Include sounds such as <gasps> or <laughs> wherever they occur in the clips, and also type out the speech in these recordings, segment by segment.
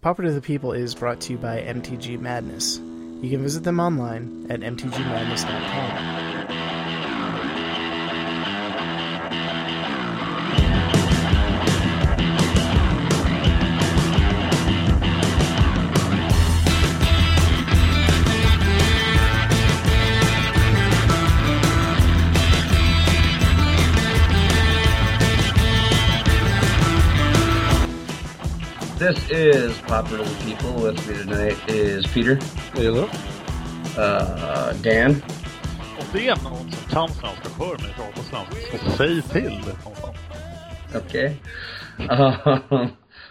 Pauper to the People is brought to you by MTG Madness. You can visit them online at mtgmadness.com. This is Popular with People. With me tonight is Peter, Hello. uh, Dan, Om det är någon som kan svenska för mig prata svenska, så säg till någonstans. okay, uh,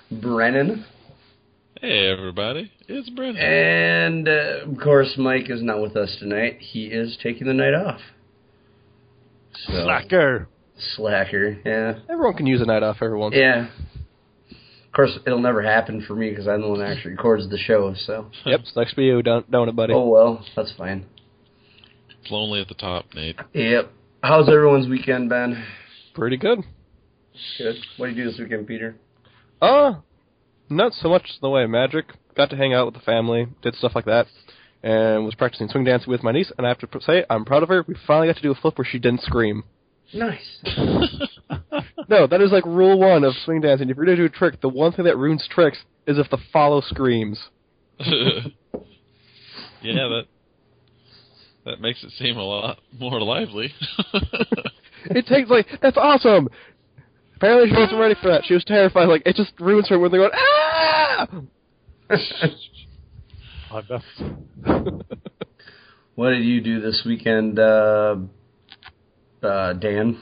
Brennan, Hey everybody, it's Brennan. and uh, of course Mike is not with us tonight. He is taking the night off. So, Slacker! slacker, yeah, Everyone can use a night off every once. yeah. Of course, it'll never happen for me because I'm the one that actually records the show. So, Yep, sucks for you, don't don't it, buddy? oh well, that's fine. It's lonely at the top, Nate. Yep. How's everyone's weekend been? Pretty good. Good. What did you do this weekend, Peter? Uh, not so much in the way of magic. Got to hang out with the family, did stuff like that, and was practicing swing dancing with my niece. And I have to say, I'm proud of her. We finally got to do a flip where she didn't scream. Nice. <laughs> No, that is like rule one of swing dancing. If you're gonna do a trick, the one thing that ruins tricks is if the follow screams. <laughs> yeah, that that makes it seem a lot more lively. <laughs> It takes like that's awesome. Apparently, she wasn't ready for that. She was terrified. Like it just ruins her when they're going ah. <laughs> I bet. What did you do this weekend, uh, uh, Dan?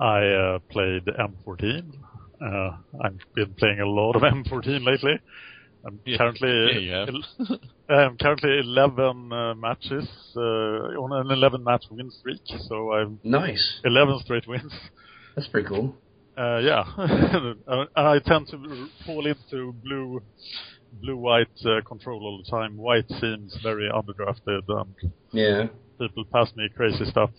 I uh, played M14. Uh, I've been playing a lot of <laughs> M14 lately. I'm Yeah. currently Yeah, you. <laughs> I'm currently 11 uh, matches uh, on an 11 match win streak, so I'm Nice. 11 straight wins. That's pretty cool. Uh, yeah, <laughs> and I tend to fall into blue, blue-white uh, control all the time. White seems very underdrafted, and Yeah. people pass me crazy stuff.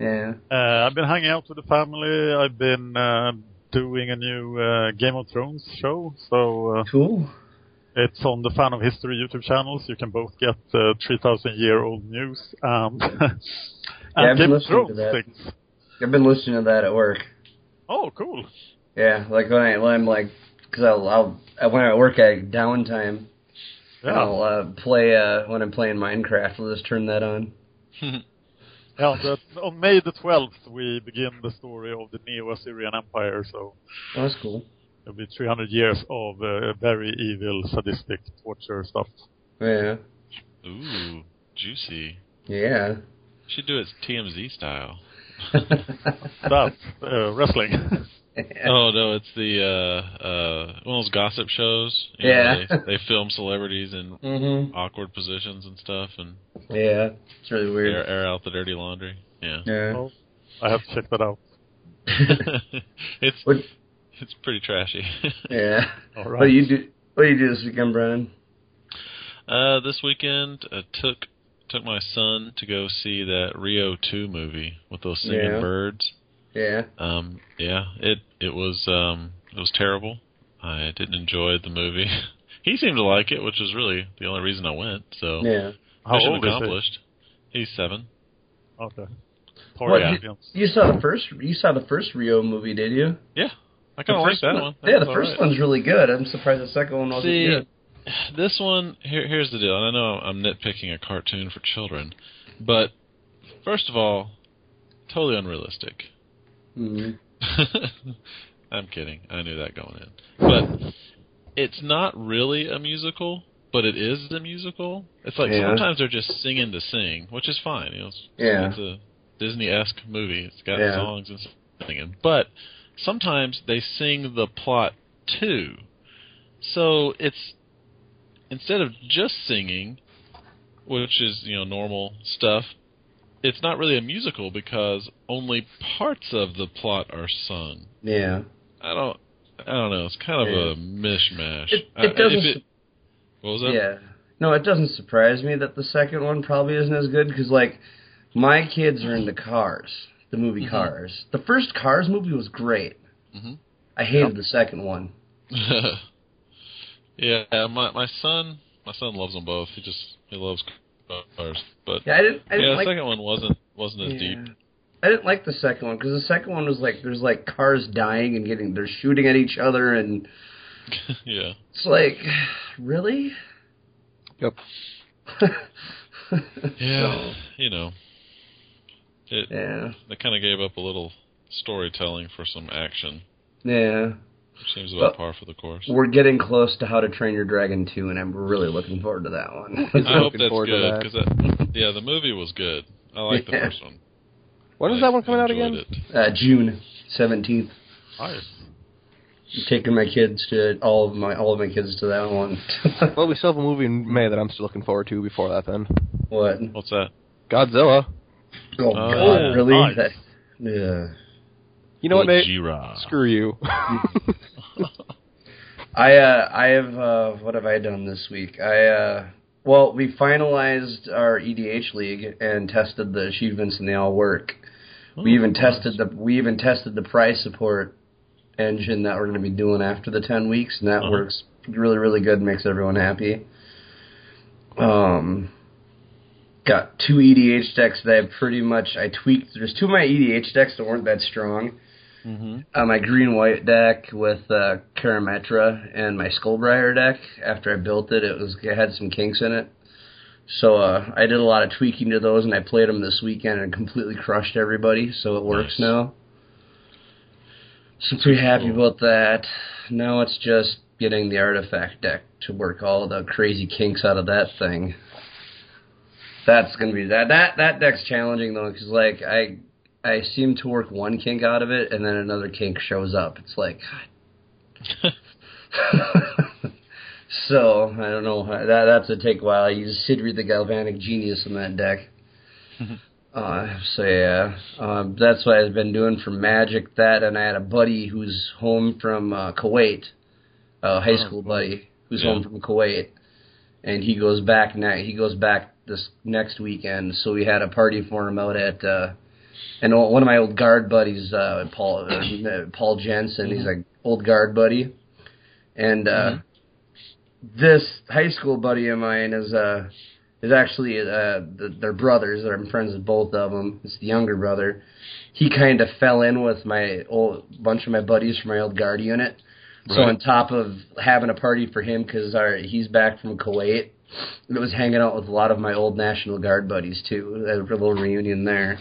Yeah. Uh, I've been hanging out with the family. I've been uh, doing a new uh, Game of Thrones show, so uh, Cool. it's on the Fan of History YouTube channels. You can both get uh, 3,000 year old news and, <laughs> and I've been Game of listening to Thrones that. things. I've been listening to that at work. Oh, cool. Yeah, like when I when I'm like, because I'll, I'll when I work at downtime, Yeah. I'll uh, play uh when I'm playing Minecraft. I'll just turn that on. <laughs> Yeah, but on May the 12th, we begin the story of the Neo-Assyrian Empire, so that's cool. it'll be 300 years of uh, very evil, sadistic torture stuff. Yeah. Ooh, juicy. Yeah. Should do it TMZ style. <laughs> That, uh, wrestling. <laughs> <laughs> Oh no, it's the uh uh one of those gossip shows. You Yeah. know, they, they film celebrities in <laughs> mhm. awkward positions and stuff, and Yeah. It's really weird. air out the dirty laundry. Yeah, Yeah. Oh, I have to check that out. <laughs> it's What? it's pretty trashy. Yeah. All right. What do you do? What do you do this weekend, Brian? Uh, this weekend I took took my son to go see that Rio two movie with those singing Yeah. birds. Yeah. Um, yeah, it it was um it was terrible. I didn't enjoy the movie. <laughs> he seemed to like it, which was really the only reason I went. So Yeah. How mission old is he? He's seven. Okay. What, Party you, you saw the first you saw the first Rio movie, did you? Yeah, I kind of like that one- one. That Yeah, the first alright. one's really good. I'm surprised the second one wasn't See, good. this one here, here's the deal, and I know I'm nitpicking a cartoon for children, but first of all, totally unrealistic. Mhm. <laughs> I'm kidding. I knew that going in. But it's not really a musical, but it is a musical. It's like Yeah. sometimes they're just singing to sing, which is fine. You know, it's, Yeah. it's a Disney-esque movie. It's got Yeah. songs and singing. But sometimes they sing the plot too. So it's instead of just singing, which is, you know, normal stuff, it's not really a musical because only parts of the plot are sung. Yeah. I don't. I don't know. It's kind of Yeah. a mishmash. It, it doesn't. if it- what was that? yeah. No, it doesn't surprise me that the second one probably isn't as good because, like, my kids are into Cars, the movie Mhm. Cars. The first Cars movie was great. Mhm. I hated the second one. <laughs> Yeah, my my son my son loves them both. He just he loves cars, but Yeah, I didn't. I yeah, didn't the like. second one wasn't wasn't as yeah. deep. I didn't like the second one because the second one was like there's like cars dying and getting they're shooting at each other and <laughs> yeah, it's like really. Yep. <laughs> yeah, you know, it Yeah. they kind of gave up a little storytelling for some action. Yeah. Which seems Well, about par for the course. We're getting close to How to Train Your Dragon 2, and I'm really looking forward to that one. <laughs> I hope looking that's forward to good that. because that, yeah, the movie was good. I like the first one. When is I that one coming out again? Uh, June 17th. Nice. I'm taking my kids to all of my all of my kids to that one. <laughs> Well, we still have a movie in May that I'm still looking forward to before that then. what? What's that? Godzilla. Oh, Oh, God, yeah. really? Nice. That, yeah. You know what, Nate? Gojira. Screw you. <laughs> <laughs> I uh I have uh what have I done this week? I uh well we finalized our EDH league and tested the achievements and they all work. we even tested the we even tested the prize support engine that we're going to be doing after the 10 weeks and that Uh-huh. works really really good makes everyone happy. Um got two EDH decks that I pretty much I tweaked there's two of my EDH decks that weren't that strong Mm-hmm. uh, my green white deck with uh, Karametra and my Skullbriar deck. After I built it, it was it had some kinks in it. So uh, I did a lot of tweaking to those, and I played them this weekend and completely crushed everybody. So it works Nice. now. So I'm pretty happy Cool. about that. Now it's just getting the artifact deck to work all the crazy kinks out of that thing. That's gonna be that that that deck's challenging though, because like I I seem to work one kink out of it, and then another kink shows up. It's like, <laughs> so I don't know. That that's a take a while. I use Sydri the Galvanic Genius in that deck. <laughs> uh, so yeah, um, that's what I've been doing for Magic. That, and I had a buddy who's home from uh, Kuwait, a high Oh, school buddy who's Yeah. home from Kuwait, and he goes back ne- He goes back this next weekend. So we had a party for him out at. And one of my old guard buddies, uh, Paul uh, Paul Jensen, he's an old guard buddy, and uh, this high school buddy of mine is uh is actually uh th- they're brothers. I'm friends with both of them. It's the younger brother. He kind of fell in with my old bunch of my buddies from my old guard unit. So on top of having a party for him because our he's back from Kuwait, it was hanging out with a lot of my old National Guard buddies too. A little reunion there.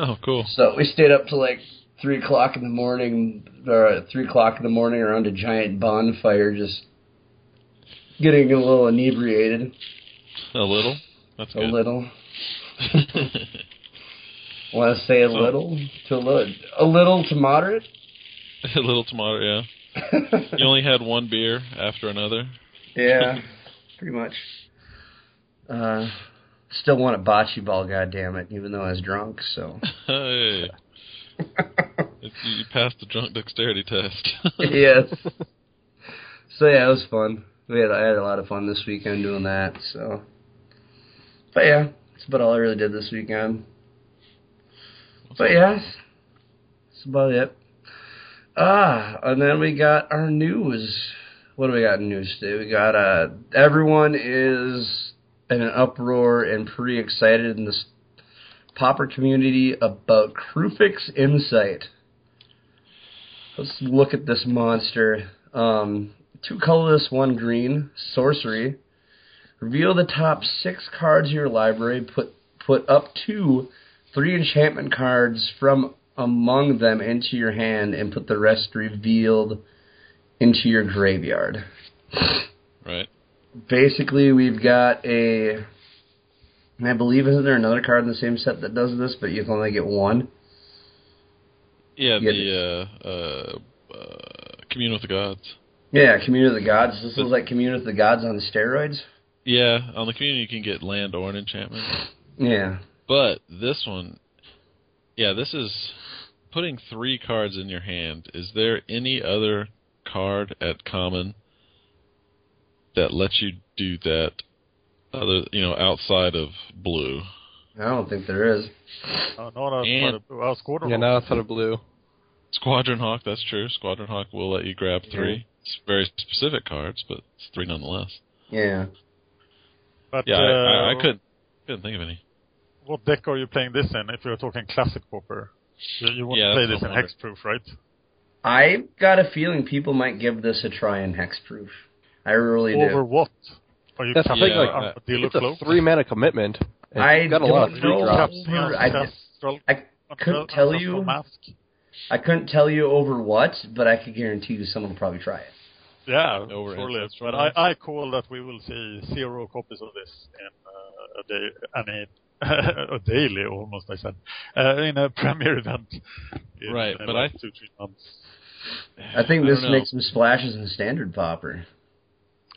Oh, cool. So we stayed up till like three o'clock in the morning, or three o'clock in the morning around a giant bonfire, just getting a little inebriated, A little. That's a good. little. <laughs> Want to say a So- little to a little, a little to moderate. <laughs> a little to moderate, Yeah. <laughs> You only had one beer after another. yeah, pretty much. Uh, still want a bocce ball, God damn it! Even though I was drunk, so. Hey, <laughs> you you passed the drunk dexterity test. <laughs> yes. So yeah, it was fun. We had I had a lot of fun this weekend doing that. So, but yeah, that's about all I really did this weekend. But yeah, that's about it. Ah, and then we got our news. What do we got in news today? We got uh, everyone is in an uproar and pretty excited in this pauper community about Kruphix Insight. Let's look at this monster. Um, two colorless, one green. Sorcery. Reveal the top six cards of your library. Put put up to three enchantment cards from among them into your hand, and put the rest revealed into your graveyard. right. Basically, we've got a. I believe isn't there another card in the same set that does this, but you can only get one. Yeah. The uh, uh, uh, commune with the gods. Yeah, Commune of the Gods. This is like Commune with the Gods on steroids. Yeah. On the commune, you can get land or an enchantment. Yeah. But this one, yeah, this is putting three cards in your hand. Is there any other card at common that lets you do that? Other, you know, outside of blue. I don't think there is. Uh, no, no, And- no, uh, Squadron yeah, Hawk. now it's out of blue. Squadron Hawk, that's true. Squadron Hawk will let you grab 3 It's very specific cards, but it's three nonetheless. Yeah. But Yeah, I, I, I uh, couldn't couldn't think of any. What deck are you playing this in? If you're talking classic pauper, you, you want Yeah, to play this in what I'm hexproof, right? I've got a feeling people might give this a try in hexproof. I really Over do. what? Are you That's the thing, like, uh, Armadillo It's a three mana commitment. I got a lot of free know. drops. I- Ancestral- I couldn't tell you. I couldn't tell you over what, but I could guarantee you someone will probably try it. Yeah, Over surely. Ancestral But I, I call that we will see zero copies of this in uh, a day, any, <laughs> a daily almost. I said uh, in a <laughs> premiere event. In, Right, uh, but like I- two three months. I think I this makes some splashes in standard pauper,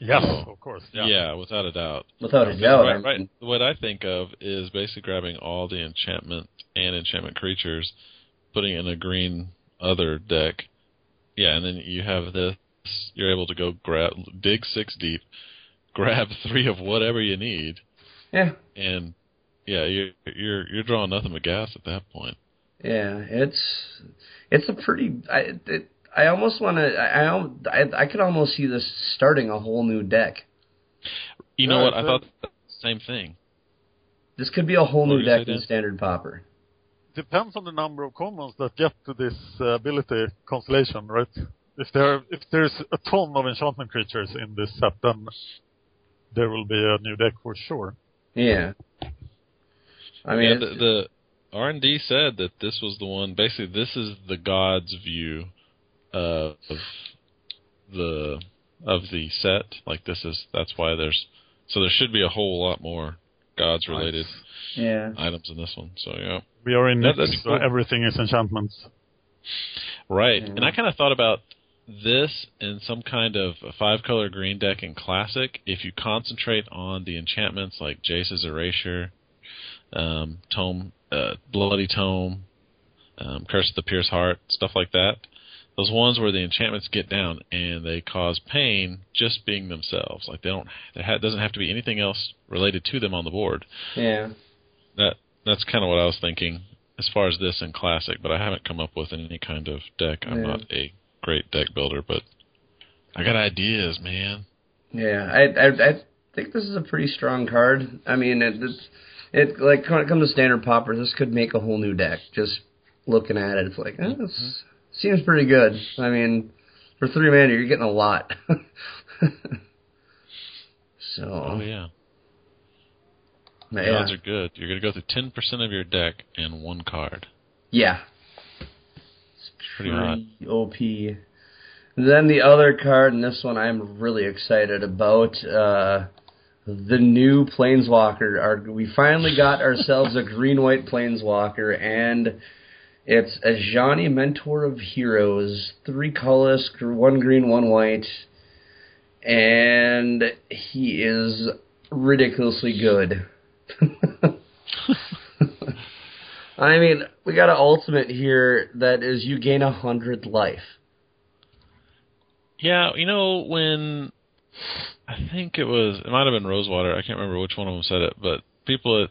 Yes, of course. Yeah. Yeah. without a doubt. without a doubt. right, right. What I think of is basically grabbing all the enchantment and enchantment creatures, putting in a green other deck. Yeah, and then you have this. You're able to go grab, dig six deep, <laughs> grab three of whatever you need, Yeah, and yeah, you're you're you're drawing nothing but gas at that point. yeah. It's it's a pretty. I it, I almost want to. I, I I I could almost see this starting a whole new deck. You know No, what? I thought the same thing. This could be a whole What new were you say, deck in standard pauper. Depends on the number of commons that get to this uh, ability constellation, right? If there if there's a ton of enchantment creatures in this set, then there will be a new deck for sure. Yeah. I mean, yeah, the, the R and D said that this was the one. Basically, this is the god's view of the of the set. Like this is that's why there's so there should be a whole lot more gods related yeah. items in this one. So yeah, We are in That- Nyx, that's so cool. everything is enchantments. right. Yeah. And I kind of thought about this in some kind of a five color green deck in classic. If you concentrate on the enchantments like Jace's Erasure, um, Tome, uh, Bloody Tome, um, Curse of the Pierced Heart, stuff like that. Those ones where the enchantments get down and they cause pain just being themselves. Like they don't, there ha- doesn't have to be anything else related to them on the board. Yeah. That that's kind of what I was thinking as far as this and classic. But I haven't come up with any kind of deck. I'm Yeah. not a great deck builder, but I got ideas, man. Yeah, I, I I think this is a pretty strong card. I mean, it, it's it like when it comes to standard pauper, this could make a whole new deck. Just looking at it, it's like eh, seems pretty good. I mean, for three mana, you're getting a lot. <laughs> so Oh yeah, yeah, odds are good. You're gonna go through ten percent of your deck and one card. yeah, it's Pretty hot. OP. Then the other card, and this one I'm really excited about. Uh, the new Planeswalker. Our, we finally got <laughs> ourselves a green white Planeswalker, and it's a Johnny Mentor of Heroes. Three colors, one green, one white. And he is ridiculously good. <laughs> I mean, we got an ultimate here that is you gain a hundred life. Yeah, you know when I think it was it might have been Rosewater. I can't remember which one of them said it, but people at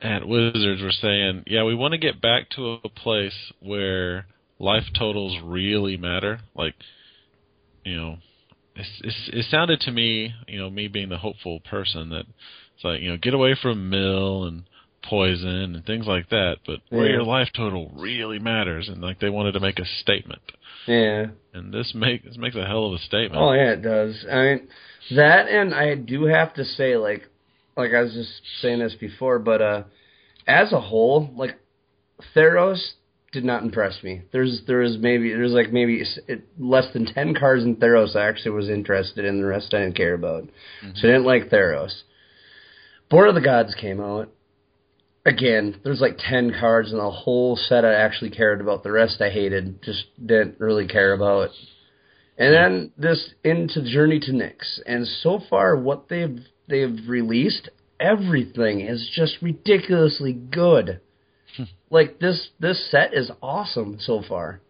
at Wizards were saying, "Yeah, we want to get back to a place where life totals really matter." Like, you know, it's, it's, it sounded to me, you know, me being the hopeful person that it's like, you know, get away from mill and poison and things like that, but where your life total really matters, and like they wanted to make a statement. Yeah. And this make this makes a hell of a statement. Oh yeah, it does. I mean, that and I do have to say, like, like I was just saying this before, but uh, as a whole, like, Theros did not impress me. There's there was maybe there's like maybe it, less than ten cards in Theros I actually was interested in. The rest I didn't care about. So I didn't like Theros. Born of the Gods came out. Again, there's like ten cards in the whole set I actually cared about. The rest I hated, just didn't really care about. And then this into Journey to Nyx, and so far what they've they've released, everything is just ridiculously good. like this this set is awesome so far.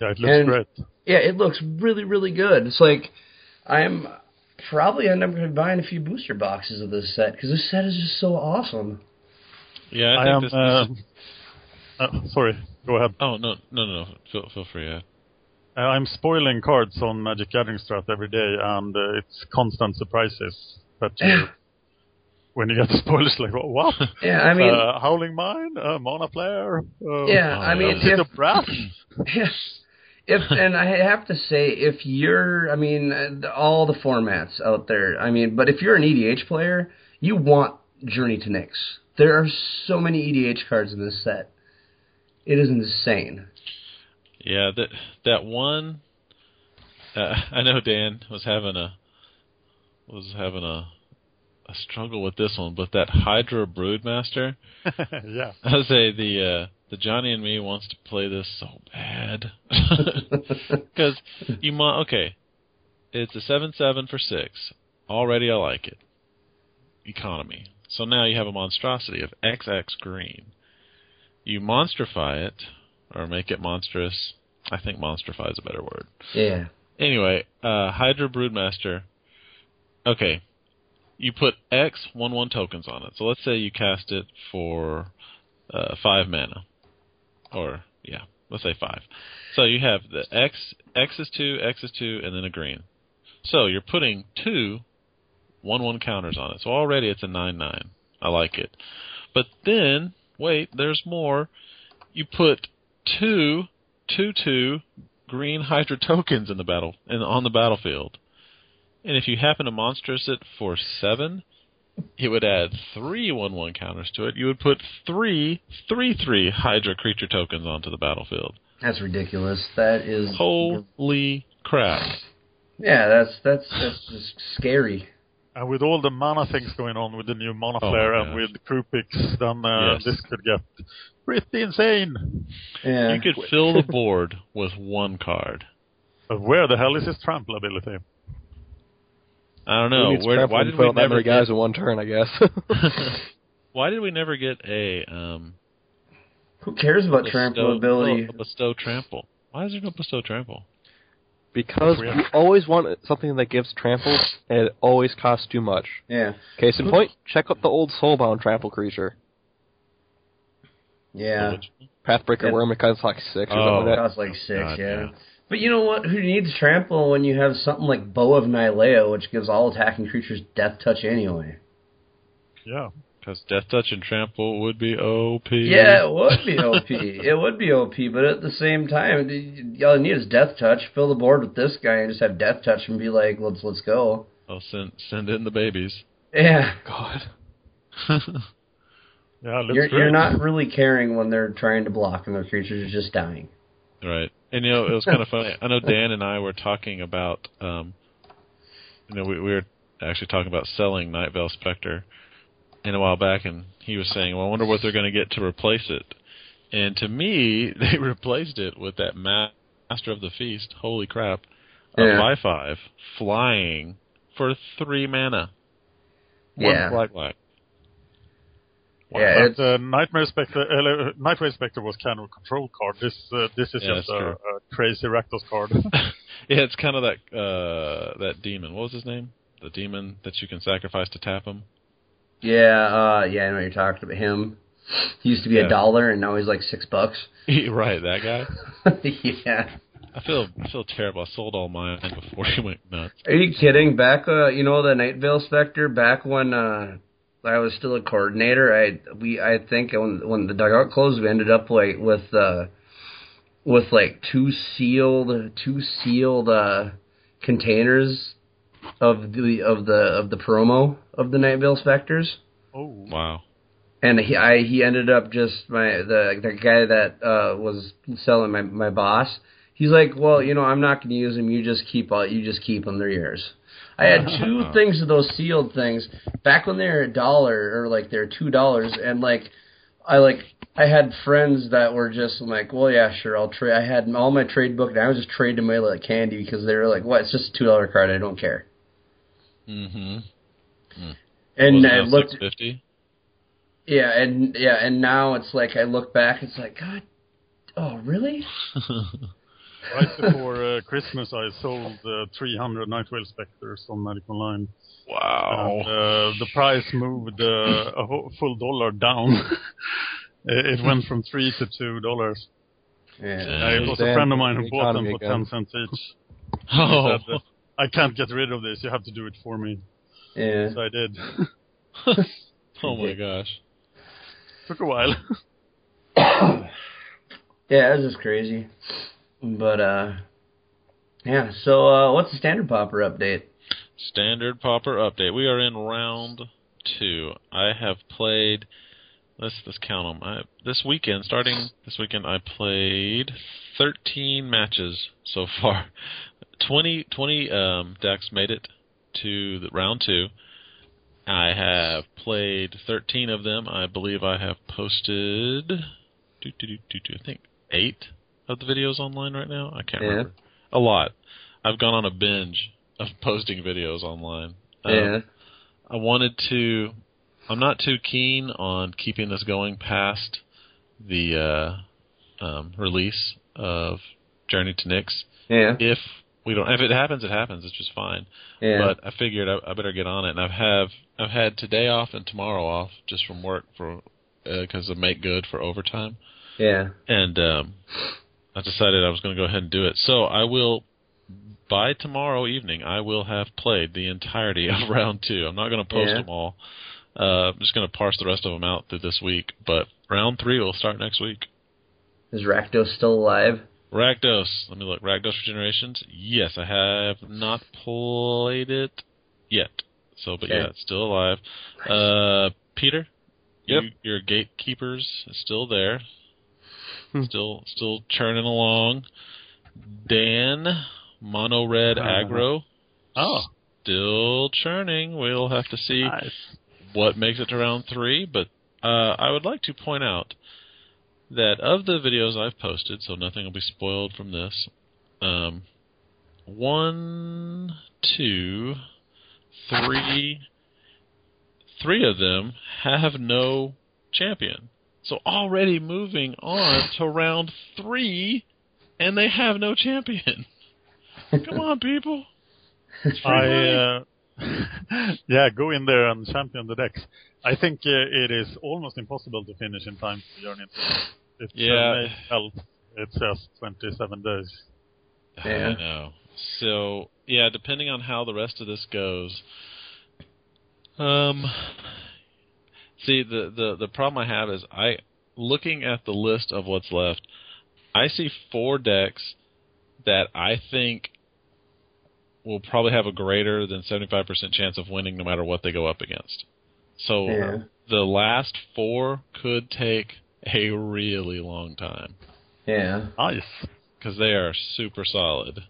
Yeah, it looks And- great. Yeah, it looks really really good. It's like I'm probably end up going to be buying a few booster boxes of this set because this set is just so awesome. Yeah, I I, think am. this, Uh, this is, uh, sorry, go ahead. Oh no, no, no, no. Feel feel free. Yeah. Uh, I'm spoiling cards on Magic Gathering Strat every day, and uh, it's constant surprises that you. when you get the spoilers, like what? Yeah, I mean, uh, Howling Mine, uh, Mana Flare. Uh, yeah, I mean, Pit if, of Wrath. <laughs> Yes. If and I have to say, if you're, I mean, uh, all the formats out there. I mean, but if you're an EDH player, you want Journey to Nyx. There are so many EDH cards in this set. It is insane. Yeah, that that one. Uh, <laughs> I know Dan was having a was having a a struggle with this one, but that Hydra Broodmaster. <laughs> yeah. I would say the uh, the Johnny and me wants to play this so bad <laughs> because you want okay. It's a seven seven for six. Already, I like it. Economy. So now you have a monstrosity of XX green. You monstrify it, or make it monstrous. I think monstrify is a better word. Yeah. Anyway, uh, Hydra Broodmaster. Okay, you put X one one tokens on it. So let's say you cast it for uh, five mana, or yeah, let's say five. So you have the X X is two, X is two, and then a green. So you're putting two one one counters on it. So already it's a nine nine. I like it. But then wait, there's more. You put two two two green Hydra <laughs> tokens in the battle and on the battlefield. And if you happen to monstrous it for seven, it would add three one one counters to it. You would put three three three Hydra creature tokens onto the battlefield. That's ridiculous. That is Holy crap. Yeah, that's that's that's just scary. And with all the mana things going on with the new mana Oh, flare my and with Kruphix, then uh, Yes. this could get pretty insane. Yeah. You could fill the board with one card. But where the hell is his trample ability? I don't know. Where, why did we that never many guys get, in one turn? I guess. <laughs> <laughs> Why did we never get a um Who cares about bestow- trample ability? no, a bestow trample? Why is there no bestow trample? because Weird. you always want something that gives trample, and it always costs too much. Yeah. Case in point, check out the old soulbound trample creature. Yeah. Pathbreaker Yeah. Wurm, it costs like six or Oh. something like that. Costs like six, God, yeah. yeah. But you know what? Who needs trample when you have something like Bow of Nylea, which gives all attacking creatures death touch anyway? Yeah. Because Death Touch and Trample would be OP. Yeah, it would be OP. it would be OP, but at the same time, all you need is death touch. Fill the board with this guy and just have death touch and be like, let's let's go. I'll send send in the babies. Yeah, God. <laughs> Yeah, you're you're not really caring when they're trying to block and their creatures are just dying. Right. And you know, it was kind of <laughs> funny. I know Dan and I were talking about um you know, we, we were actually talking about selling Nightveil Specter in a while back and he was saying, Well I wonder what they're gonna get to replace it. And to me, <laughs> they replaced it with that Master of the Feast, holy crap. A Yeah. five five flying for three mana. One Yeah. black black. Yeah, But uh, Nightmare Spectre, uh, Nightmare Spectre was kind of a control card. This uh, this is Yeah, just a, a crazy Rakdos card. <laughs> Yeah, it's kind of that uh that demon. What was his name? The demon that you can sacrifice to tap him. Yeah, uh, yeah, I know what you're talking about. Him. He used to be Yeah. a dollar and now he's like six bucks. <laughs> right, that guy. <laughs> yeah. I feel I feel terrible. I sold all mine before he went nuts. Are you kidding? Back, uh, you know, the Nightveil Specter. Back when uh, I was still a coordinator, I we I think when when the dugout closed, we ended up like with uh, with like two sealed two sealed uh, containers of the of the of the promo of the Nightveil Specters. oh, Wow. And he I he ended up just my the the guy that uh was selling my my boss. He's like, well, you know, I'm not going to use them. You just keep all. You just keep them. They're yours. I had <laughs> two things of those sealed things back when they were a dollar or like they're two dollars, and like I like I had friends that were just like, well, yeah, sure, I'll trade. I had all my trade book, and I was just trading away like candy because they were like, what? It's just a two dollar card. I don't care. Mm-hmm. And I looked, fifty. yeah, and yeah, and now it's like I look back, it's like, God, oh really? <laughs> right before uh, Christmas, I sold uh, 300 Nightveil Specters on Magic Online. wow. And, uh, the price moved uh, a full dollar down. <laughs> it it went from three to two dollars. Yeah. Uh, it was a friend of mine who bought them for again. 10 cents each. <laughs> Oh, said, I can't get rid of this. You have to do it for me. Yeah. So I did. <laughs> oh my gosh. Took a while. <coughs> Yeah, it was just crazy. But uh yeah, so uh what's the standard pauper update? Standard Pauper update. We are in round two. I have played. Let's let's count them. I, this weekend, starting this weekend, I played 13 matches so <laughs> far. 20, 20 um, decks made it to the round two. I have played 13 of them. I believe I have posted. Do, do, do, do, do, I think eight of the videos online right now. I can't Yeah. remember. A lot. I've gone on a binge of <laughs> posting videos online. Um, Yeah. I wanted to. I'm not too keen on keeping this going past the uh, um, release of Journey to Nyx. Yeah. If we don't, if it happens, it happens. It's just fine. Yeah. But I figured I, I better get on it, and I've have I've had today off and tomorrow off just from work for because of make good for overtime, yeah. and um, I decided I was going to go ahead and do it. So I will. By tomorrow evening, I will have played the entirety <laughs> of round two. I'm not going to post Yeah. them all. Uh, I'm just going to parse the rest of them out through this week. But round three will start next week. Is Rakdos still alive? Rakdos. Let me look. Rakdos Regenerations. Yes, I have not played it yet. So, but Okay. yeah, it's still alive. Uh, Peter. Yep. You, your gatekeepers is still there. Hmm. Still, still churning along. Dan, Mono Red Uh, Aggro, Oh, still churning. We'll have to see nice. what makes it to round three, but uh, I would like to point out that of the videos I've posted, so nothing will be spoiled from this. Um, one, two, three, three of them have no champion. So already moving on to round three, and they have no champion. Come on, people. I uh, <laughs> yeah, go in there and champion the decks. I think uh, it is almost impossible to finish in time for Journey. to- It's Yeah. uh, made hell. It says 27 days. Yeah. I know. So yeah, depending on how the rest of this goes. Um. See, the the the problem I have is I looking at the list of what's left. I see four decks that I think will probably have a greater than seventy five percent chance of winning, no matter what they go up against. So Yeah. the last four could take a really long time Yeah. Nice. because they are super solid.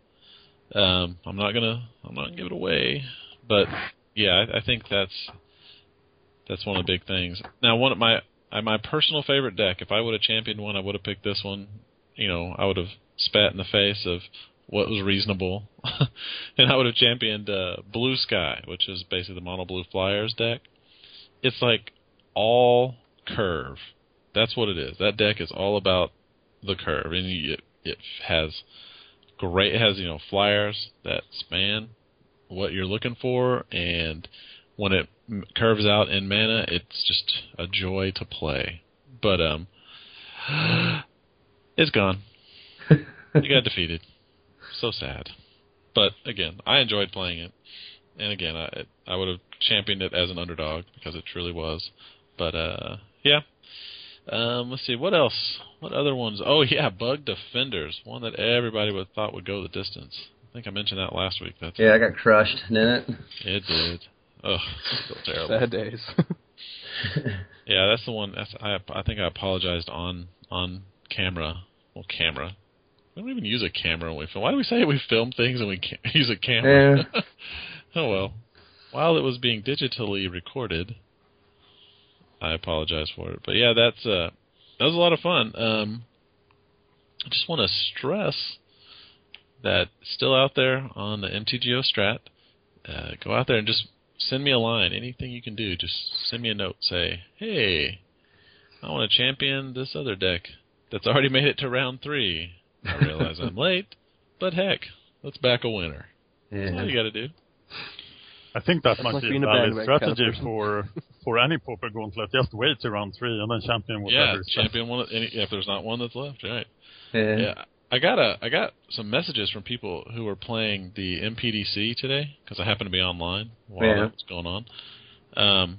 Um, I'm not gonna I'm not gonna give it away, but yeah, I, I think that's that's one of the big things. Now, one of my uh, my personal favorite deck, if I would have championed one, I would have picked this one. You know, I would have spat in the face of what was reasonable, <laughs> and I would have championed uh, Blue Sky, which is basically the mono blue flyers deck. It's like all curve. That's what it is. That deck is all about the curve, and it, it has great. It has you know flyers that span what you're looking for, and when it curves out in mana, it's just a joy to play. But um, <gasps> it's gone. You got <laughs> defeated. So sad. But again, I enjoyed playing it, and again, I I would have championed it as an underdog because it truly was. But uh, yeah. Um, let's see what else. What other ones? Oh yeah, Bug Defenders, one that everybody would thought would go the distance. I think I mentioned that last week. That's Yeah, I got crushed, didn't it? it did. Ugh, so terrible. Sad days. <laughs> Yeah, that's the one. That's I. I think I apologized on on camera. Well, camera. We don't even use a camera when we film. Why do we say we film things and we can't <laughs> use a camera? <laughs> oh well. While it was being digitally recorded, I apologize for it. But yeah, that's uh, that was a lot of fun. Um, I just want to stress that still out there on the MTGO Strat. Uh, go out there and just send me a line. Anything you can do, just send me a note. Say, hey, I want to champion this other deck that's already made it to round three. I realize I'm <laughs> late, but heck, let's back a winner. That's all Yeah. you got to do. I think that That's might like be a valid bandwagon kind of strategy for for any Pauper Gauntlet. Just wait to round three and then champion Yeah, whatever. is left. champion one. Any, if there's not one that's left, right? Yeah. Yeah, I got a I got some messages from people who were playing the MPDC today because I happened to be online while Yeah. that was going on. Um,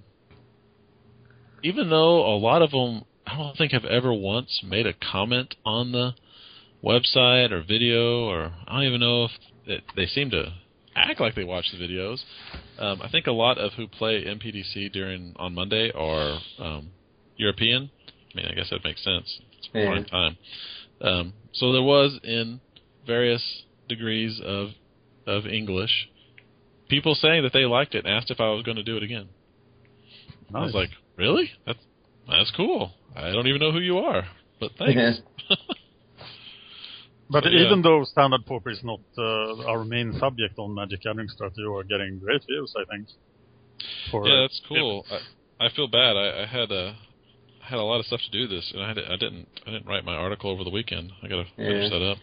even though a lot of them, I don't think have ever once made a comment on the website or video, or I don't even know if it, they seem to act like they watch the videos. Um, I think a lot of who play MPDC during on Monday are um, European. I mean, I guess that makes sense. It's Yeah. prime time. Um, so there was in various degrees of of English people saying that they liked it and asked if I was going to do it again. I was like, really? That's that's cool. I don't even know who you are, but <laughs> thanks. <laughs> But So, yeah. even though standard pauper is not uh, our main subject on Magic Gathering Strategy, you are getting great views, I think. For, yeah, that's cool. I, I feel bad. I, I had a had a lot of stuff to do this, and I, had, I didn't I didn't write my article over the weekend. I got to finish that up.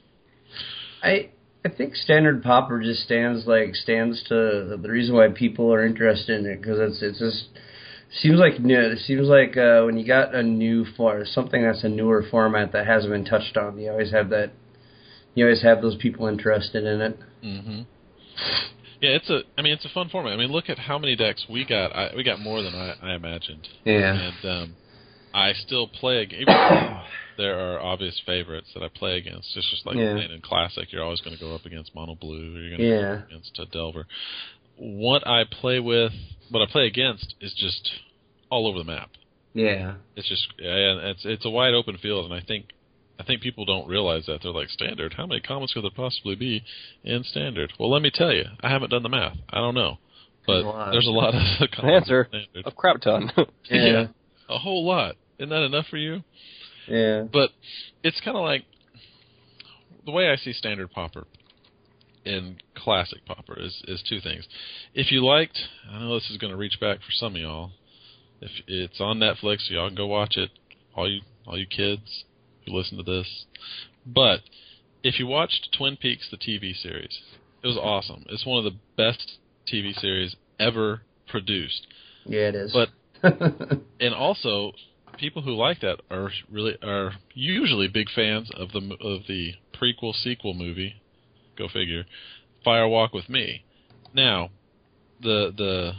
I I think standard pauper just stands like stands to the reason why people are interested in it because it's it's just seems like new. It seems like uh, when you got a new for something that's a newer format that hasn't been touched on, you always have that. You always have those people interested in it. hmm Yeah, it's a. I mean, it's a fun format. I mean, look at how many decks we got. I, we got more than I, I imagined. Yeah. And um, I still play. ag- Even <coughs> there are obvious favorites that I play against. It's just like Yeah. playing in classic. You're always going to go up against mono blue. Or you're going to Yeah. go up against a Delver. What I play with, what I play against, is just all over the map. Yeah. It's just yeah, it's it's a wide open field, and I think I think people don't realize that they're like standard. How many comments could there possibly be in standard? Well, let me tell you, I haven't done the math. I don't know, but There's a lot. there's a lot of <laughs> An answer. in standard. A crap ton. <laughs> Yeah. a whole lot. Isn't that enough for you? Yeah. But it's kind of like the way I see standard pauper and classic pauper is is two things. If you liked, I know this is going to reach back for some of y'all. If it's on Netflix, y'all can go watch it. All you all you kids who listen to this. But if you watched Twin Peaks the TV series, it was awesome. It's one of the best TV series ever produced. Yeah, it is. But <laughs> and also people who like that are really are usually big fans of the of the prequel sequel movie. Go figure. Fire Walk with Me. Now, the the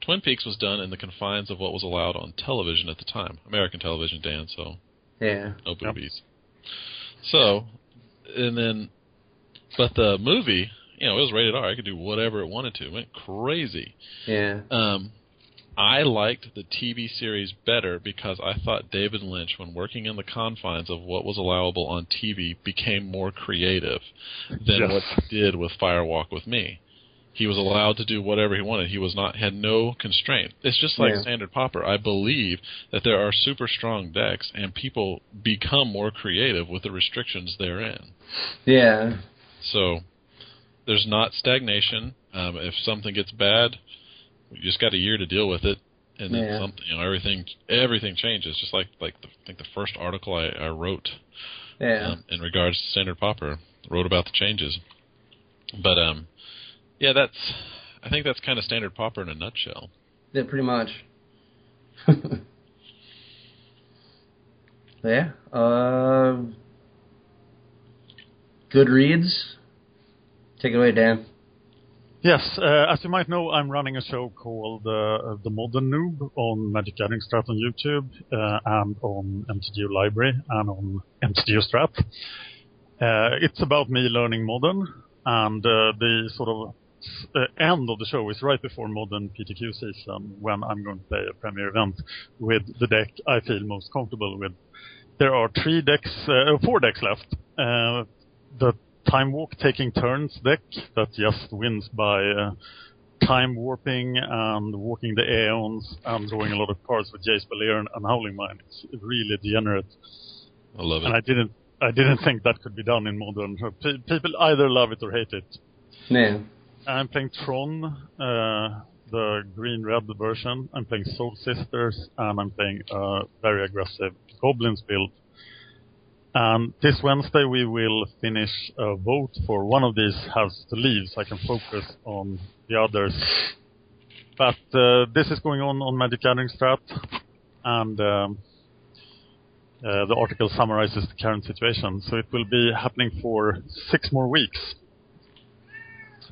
Twin Peaks was done in the confines of what was allowed on television at the time, American television, Dan. So yeah. no boobies. So, and then, but the movie, you know, it was rated R. It could do whatever it wanted to. It went crazy. Yeah. Um, I liked the TV series better because I thought David Lynch, when working in the confines of what was allowable on TV, became more creative than Yes. what he did with Fire Walk with Me. He was allowed to do whatever he wanted. He was not had no constraint. It's just like Yeah. standard pauper. I believe that there are super strong decks and people become more creative with the restrictions therein. Yeah. So there's not stagnation. Um, if something gets bad, you just got a year to deal with it, and then Yeah. something, you know, everything everything changes. Just like like the, I think the first article I, I wrote Yeah. um, in regards to standard pauper wrote about the changes. But um, yeah, that's I think that's kind of standard pauper in a nutshell. Yeah, pretty much. <laughs> yeah. Uh, good reads. Take it away, Dan. Yes, uh, as you might know, I'm running a show called uh, The Modern Noob on Magic Gathering Strat on YouTube uh, and on MTGO Library and on MTGO Strat. Uh, it's about me learning Modern, and uh, the sort of uh, end of the show is right before Modern PTQ season when I'm going to play a premier event with the deck I feel most comfortable with. There are three decks, uh, four decks left. Uh, time walk taking turns deck that just wins by uh, time warping and walking the aeons and drawing a lot of cards with Jace Beleren and Howling Mine. It's really degenerate, I love it. and I didn't. I didn't think that could be done in modern. Pe- People either love it or hate it. Yeah. I'm playing Tron, uh, the green-red version. I'm playing Soul Sisters, and I'm playing a very aggressive Goblins build. And this Wednesday we will finish a vote for one of these has to leave, so I can focus on the others. But uh, this is going on on Magic Gathering Strat, and um, Uh, the article summarizes the current situation, so it will be happening for six more weeks.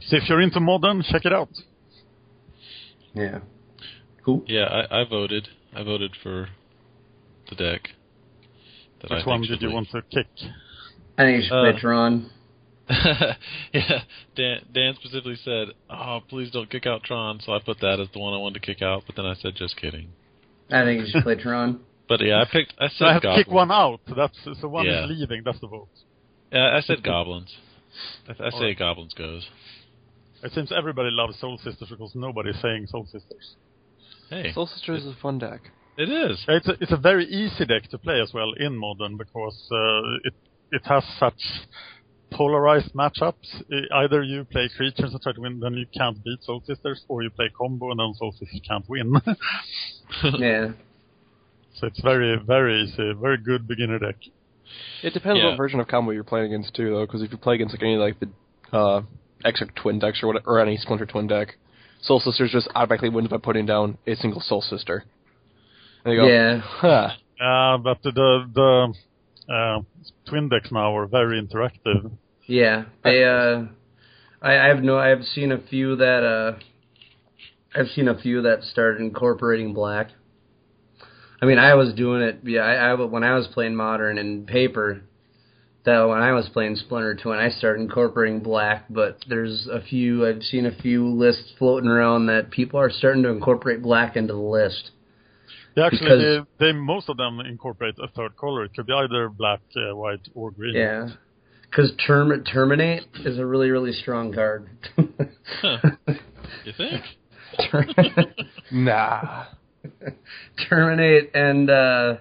So if you're into modern, check it out. Yeah. Cool. Yeah, I, I voted. I voted for the deck. That I Which think one should did you leave. want to kick? I think you should Uh, play Tron. <laughs> yeah, Dan, Dan specifically said, "Oh, please don't kick out Tron." So I put that as the one I wanted to kick out. But then I said, "Just kidding." I think you should play Tron. <laughs> But yeah, I picked. I So said I have to goblins. kick one out. That's so one Yeah. is leaving. That's the vote. Yeah, I said goblins. I, I say Alright. goblins goes. It seems everybody loves Soul Sisters because nobody's saying Soul Sisters. Hey, Soul Sisters is a fun deck. It is. It's a, it's a very easy deck to play as well in modern because uh, it it has such polarized matchups. I- Either you play creatures and try to win, then you can't beat Soul Sisters, or you play combo and then Soul Sisters can't win. <laughs> Yeah. so it's very very easy, very good beginner deck. It depends Yeah. what version of combo you're playing against too, though. Because if you play against like any like the uh, Exarch Twin decks or what, or any splinter twin deck, Soul Sisters just automatically wins by putting down a single Soul Sister. And you go, Yeah. <laughs> huh. Uh, but the the uh, twin decks now are very interactive. Yeah. They uh I, I have no I've seen a few that uh I've seen a few that started incorporating black. I mean, I was doing it. Yeah, I, I when I was playing modern and paper. That when I was playing Splinter Twin, I started incorporating black. But there's a few I've seen a few lists floating around that people are starting to incorporate black into the list. Yeah, actually, Because- they, they most of them incorporate a third color. It could be either black, uh, white, or green. Yeah, because term terminate is a really really strong card. Huh. <laughs> You think? <laughs> Nah. Terminate and uh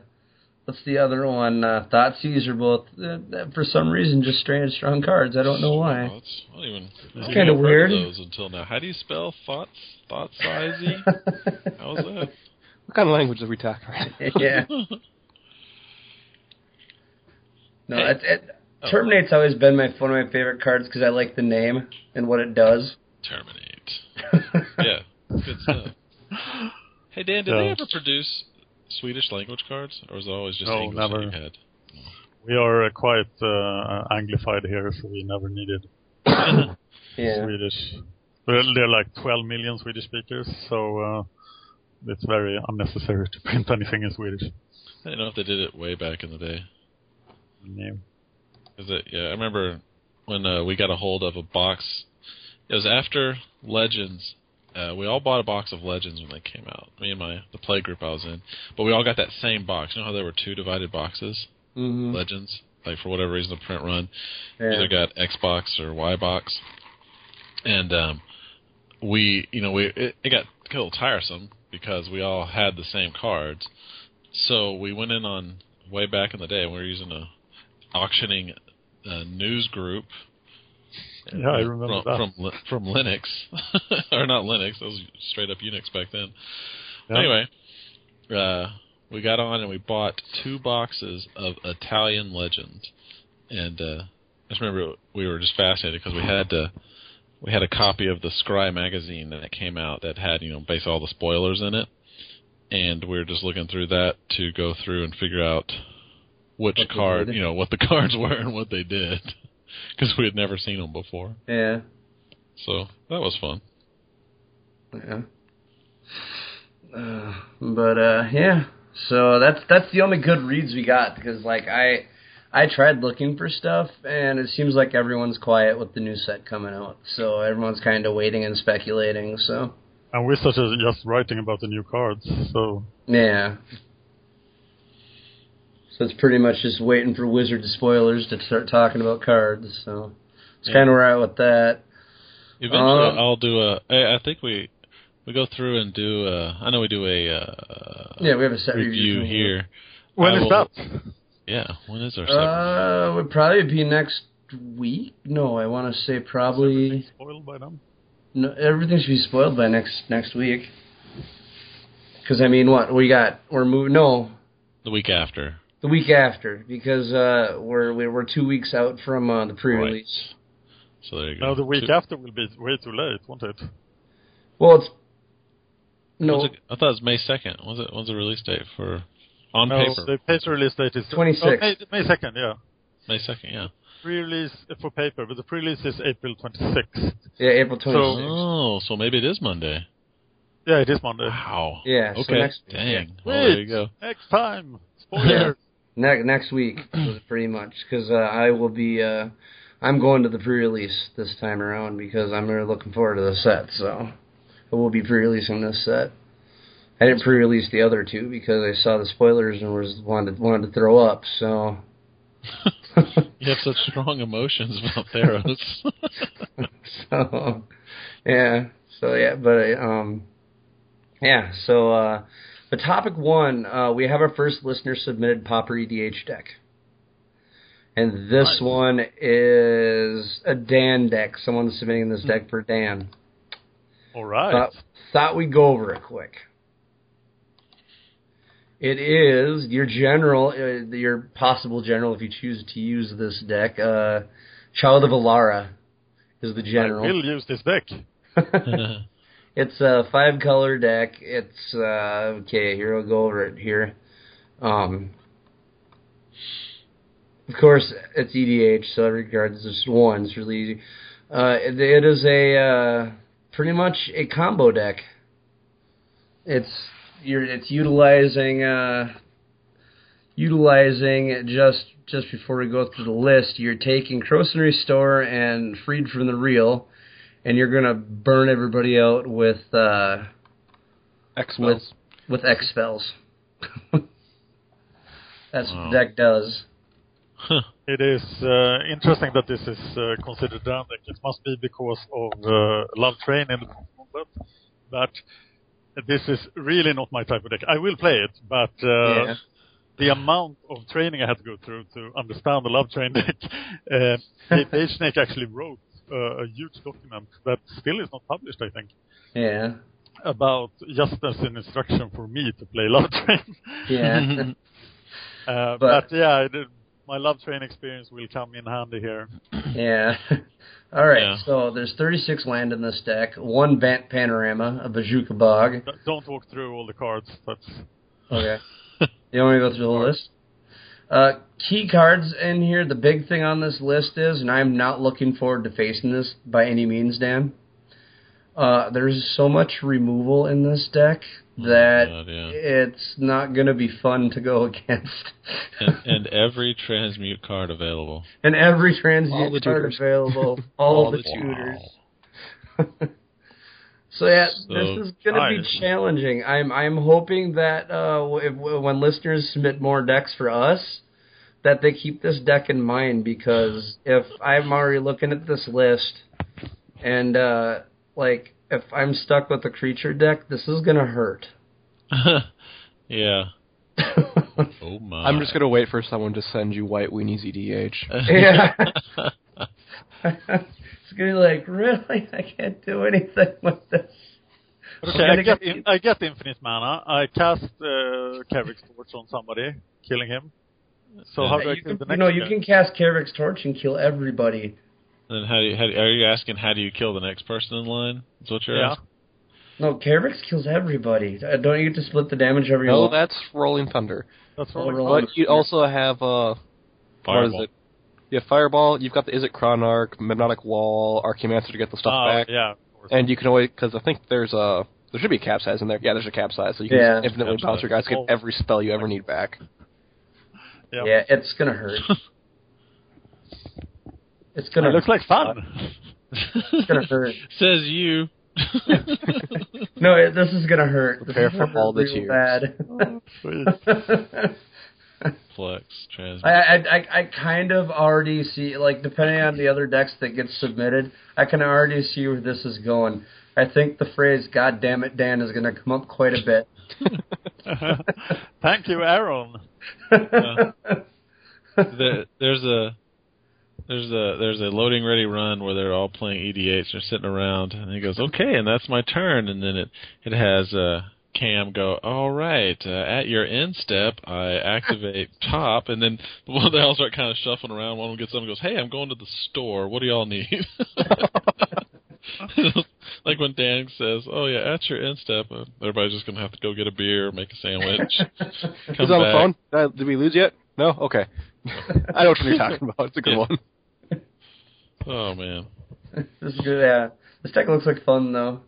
what's the other one? Uh, Thoughtseize are both uh, for some reason just straight strong cards. I don't know why. it's, don't even. It's kinda haven't heard of weird. Those until now. How do you spell thoughts? Thought sizey? <laughs> How's that? What kind of language are we talking right <laughs> yeah. No, Hey. it, it, Terminate's always been my one of my favorite cards because I like the name and what it does. Terminate. <laughs> Yeah, good stuff. Hey Dan, did Yeah. they ever produce Swedish language cards, or was it always just No, English that never. you had? We are uh, quite uh, anglified here, so we never needed <coughs> Yeah. Swedish. Well, there are like 12 million Swedish speakers, so uh, it's very unnecessary to print anything in Swedish. I don't know if they did it way back in the day. Yeah. Is it? Yeah, I remember when uh, we got a hold of a box. It was after Legends. Uh, we all bought a box of Legends when they came out. Me and my the play group I was in, but we all got that same box. You know how there were two divided boxes, mm-hmm. Legends. Like for whatever reason, the print run Yeah. either got Xbox or Y box, and um, we, you know, we it, it got a little tiresome because we all had the same cards. So we went in on way back in the day, and we were using a auctioning uh, news group. Yeah, I remember from, that. from from Linux, <laughs> or not Linux. That was straight up Unix back then. Yeah. Anyway, uh, we got on and we bought two boxes of Italian legends, and uh, I just remember we were just fascinated because we had to. We had a copy of the Scrye magazine that came out that had, you know, basically all the spoilers in it, and we were just looking through that to go through and figure out which What card, you know, what the <laughs> cards were and what they did, because we had never seen them before. Yeah. So that was fun. Yeah. Uh, but uh yeah. So that's that's the only good reads we got because like I I tried looking for stuff and it seems like everyone's quiet with the new set coming out. So everyone's kind of waiting and speculating. So And we're such as just writing about the new cards, so yeah. So it's pretty much just waiting for Wizard spoilers to start talking about cards. So it's Yeah. kind of where I'm at with that. Eventually, Um, I'll do a. I, I think we we go through and do. A, I know we do a uh, Yeah, we have a set review coming up. here. when I is will- that? Yeah, when is our set? Uh, would probably be next week. No, I want to say probably. Everything spoiled by them. No, everything should be spoiled by next next week. Because I mean, what we got? We're moving. No, the week after. the week after. Because uh, we're we're we're two weeks out from uh, the pre-release. So there you go. No, the week Two- after will be way too late, won't it? Well, it's no. when's it- I thought it was May second. Was it? When's the release date for On no, paper, the paper release date is 26th. Oh, May, May 2nd, yeah. May second. Yeah. Pre-release for paper, but the pre-release is April 26th. Yeah, April 26th. Oh, so maybe it is Monday. Yeah, it is Monday. Wow. Yeah, so Okay. next week, Dang. yeah. Well, there you go. Next time. Spoiler. <laughs> Ne- next week, <clears throat> pretty much, because uh, I will be. Uh, I'm going to the pre-release this time around because I'm really looking forward to the set. So I will be pre-releasing this set. I didn't pre-release the other two because I saw the spoilers and was wanted wanted to throw up. So <laughs> You have such strong emotions about Theros. <laughs> so yeah, so yeah, but um, yeah, so uh, but topic one, uh, we have our first listener submitted Pauper EDH deck, and this Nice. one is a Dan deck. Someone's submitting this deck for Dan. All right. Thought, thought we'd go over it quick. It is your general, uh, your possible general, if you choose to use this deck. Uh, Child of Alara is the general. I will use this deck. <laughs> <laughs> it's a five color deck. It's uh okay, here we'll go over it here. Um of course it's EDH, so regards just one, it's really easy. Uh it, it is a uh pretty much a combo deck. It's you're it's utilizing uh utilizing just just before we go through the list, you're taking Krosan Restore and Freed from the Real and you're gonna burn everybody out with uh, X with spells. with X spells. <laughs> That's Wow. what the deck does. <laughs> It is uh, interesting that this is uh, considered Dan deck. It must be because of uh, Love Train in the combat, but this is really not my type of deck. I will play it, but uh, Yeah. the amount of training I had to go through to understand the Love Train deck, uh, <laughs> Snake actually wrote uh, a huge document that still is not published, I think, Yeah, about just as an instruction for me to play Love Train. yeah, <laughs> Uh, But- but, yeah, my love train experience will come in handy here. yeah. <laughs> All right, Yeah. so there's 36 land in this deck, one Bant Panorama, a Bojuka Bog. Don't walk through all the cards. That's Okay, <laughs> you want me to go through the whole list? Uh, key cards in here. The big thing on this list is, and I'm not looking forward to facing this by any means, Dan. Uh, there's so much removal in this deck that God, yeah. it's not going to be fun to go <laughs> against. and, and every transmute card available. and every transmute card tutors. available, <laughs> all, All the the tutors. <laughs> so yeah, So this is going to be challenging. I'm I'm hoping that uh, if, when listeners submit more decks for us, that they keep this deck in mind because if I'm already looking at this list and uh, like if I'm stuck with a creature deck, this is going to hurt. <laughs> yeah. <laughs> Oh my. I'm just gonna wait for someone to send you White Weenies <laughs> EDH. Yeah. it's gonna be like, really? I can't do anything with this. okay. I get, get- in, I get infinite mana. I cast uh, Kaervek's Torch on somebody, killing him. So how do I you kill can, the next no, you can cast Kaervek's Torch and kill everybody. Then how do you, how do, are you asking how do you kill the next person in line? Is what you're Yeah. asking? No, Kaervek's kills everybody. Uh, Don't you get to split the damage every No, one? that's Rolling Thunder. That's rolling roll. But you also have uh, what Fireball. is it? Yeah, Fireball. You've got the Is it Chronarch, Mnemonic Wall, Archaeomancer to get the stuff Oh, back, yeah. and you can always because I think there's a there should be a Capsize in there. Yeah, there's a Capsize, so you can Yeah. infinitely bounce your guys get every spell you ever need back. yeah. Yeah, it's gonna hurt. <laughs> it's gonna. It looks like fun. It's gonna hurt. <laughs> Says you. <laughs> No, it, this is gonna hurt. Prepare for all the hurt real tears. bad. <laughs> Flex transmute. I, I I I kind of already see like depending on the other decks that get submitted, I can already see where this is going. I think the phrase "God damn it, Dan" is going to come up quite a bit. Thank you, Aaron. Uh, there, there's a there's a there's a loading ready run where they're all playing EDH. They're sitting around, and he goes, "Okay, and that's my turn." And then it it has uh, Cam go, "All right, uh, at your end step, I activate <laughs> top," and then one of the all start kind of shuffling around. One of them gets up and goes, "Hey, I'm going to the store. What do y'all need?" <laughs> like when Dan says, "Oh yeah, at your instep," uh, everybody's just gonna have to go get a beer, make a sandwich. <laughs> come He's on the phone. Uh, did we lose yet? No. Okay. I know what you're talking about. It's a good Yeah. one. Oh man. <laughs> this is good. Yeah, this deck looks like fun though.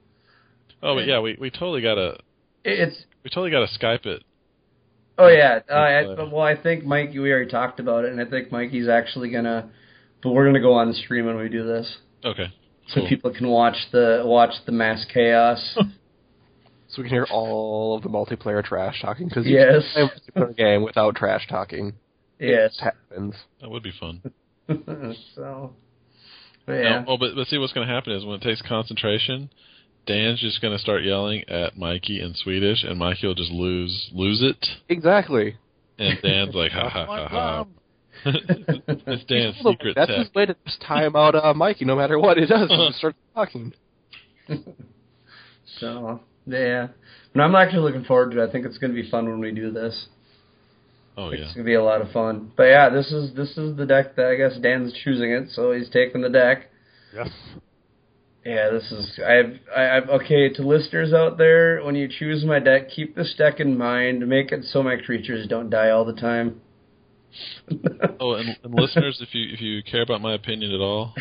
Oh but yeah, we we totally gotta It's we totally gotta Skype it. oh yeah. Uh, I, well, I think Mike, We already talked about it, and I think Mikey's actually gonna. But we're gonna go on stream when we do this, Okay. so Cool. people can watch the watch the mass chaos. <laughs> So we can hear all of the multiplayer trash talking because you yes. can't play a multiplayer <laughs> game without trash talking. yes. It happens. That would be fun. so. But yeah. No, oh, but but see what's going to happen is when it takes concentration, Dan's just going to start yelling at Mikey in Swedish, and Mikey will just lose lose it, Exactly. and Dan's like, ha ha ha ha. plan. <laughs> it's Dan's Look, secret That's tech. his way to just time out uh, Mikey. No matter what it does, he just starts talking. <laughs> So yeah. But I'm actually looking forward to it. I think it's gonna be fun when we do this. Oh It's yeah. gonna be a lot of fun. But yeah, this is this is the deck that I guess Dan's choosing it, so he's taking the deck. Yes. Yeah, this is I've I, I've okay to listeners out there. When you choose my deck, keep this deck in mind. Make it so my creatures don't die all the time. <laughs> Oh, and, and listeners, if you if you care about my opinion at all,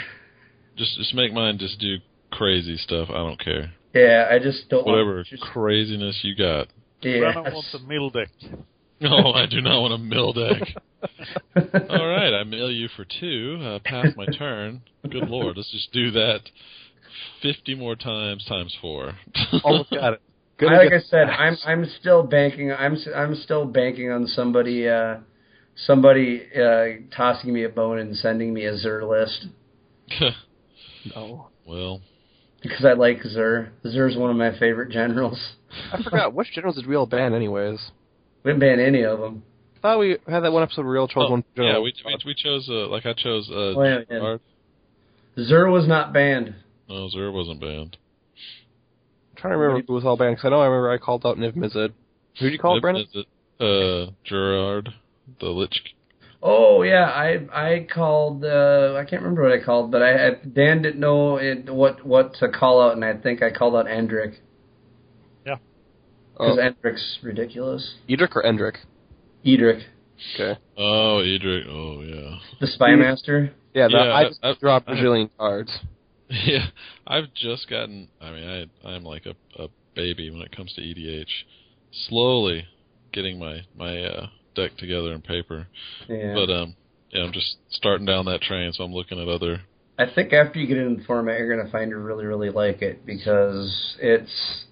just just make mine just do crazy stuff. I don't care. yeah, I just don't Whatever want just, craziness you got. yeah. Brennan wants a middle deck. <laughs> No, I do not want a mill deck. <laughs> All right, I mill you for two. Uh, pass my turn. Good lord, let's just do that fifty more times times four. <laughs> Almost got it. Good like I said, I'm I'm still banking. I'm s- I'm still banking on somebody uh, somebody uh, tossing me a bone and sending me a Zur list No. well, because I like Zur. Zur's one of my favorite generals. I forgot which generals did we all ban, anyways. We didn't ban any of them. I thought we had that one episode where we all chose oh, one yeah, general. we, we we chose uh, like I chose uh, Oh, yeah, yeah. Gerard. Zur was not banned. No, Zur wasn't banned. I'm trying to remember if it was all banned because I know I remember I called out Niv Mizzet. Who did you call it, Brennan? Is uh, Gerard, the Lich. Oh yeah, I I called. Uh, I can't remember what I called, but I, I Dan didn't know it, what what to call out, and I think I called out Endrick because Oh, Endrick's ridiculous. Edric or Endrick? Edric, Okay. Oh, Edric. Oh, yeah. the spy master. Yeah, the, Yeah, I just I- dropped a I- bajillion cards. <laughs> Yeah, I've just gotten. I mean, I I'm like a a baby when it comes to EDH. Slowly getting my my uh, deck together in paper, Yeah. but um, yeah, I'm just starting down that train. So I'm looking at other. I think after you get into the format, you're gonna find you really, really like it because it's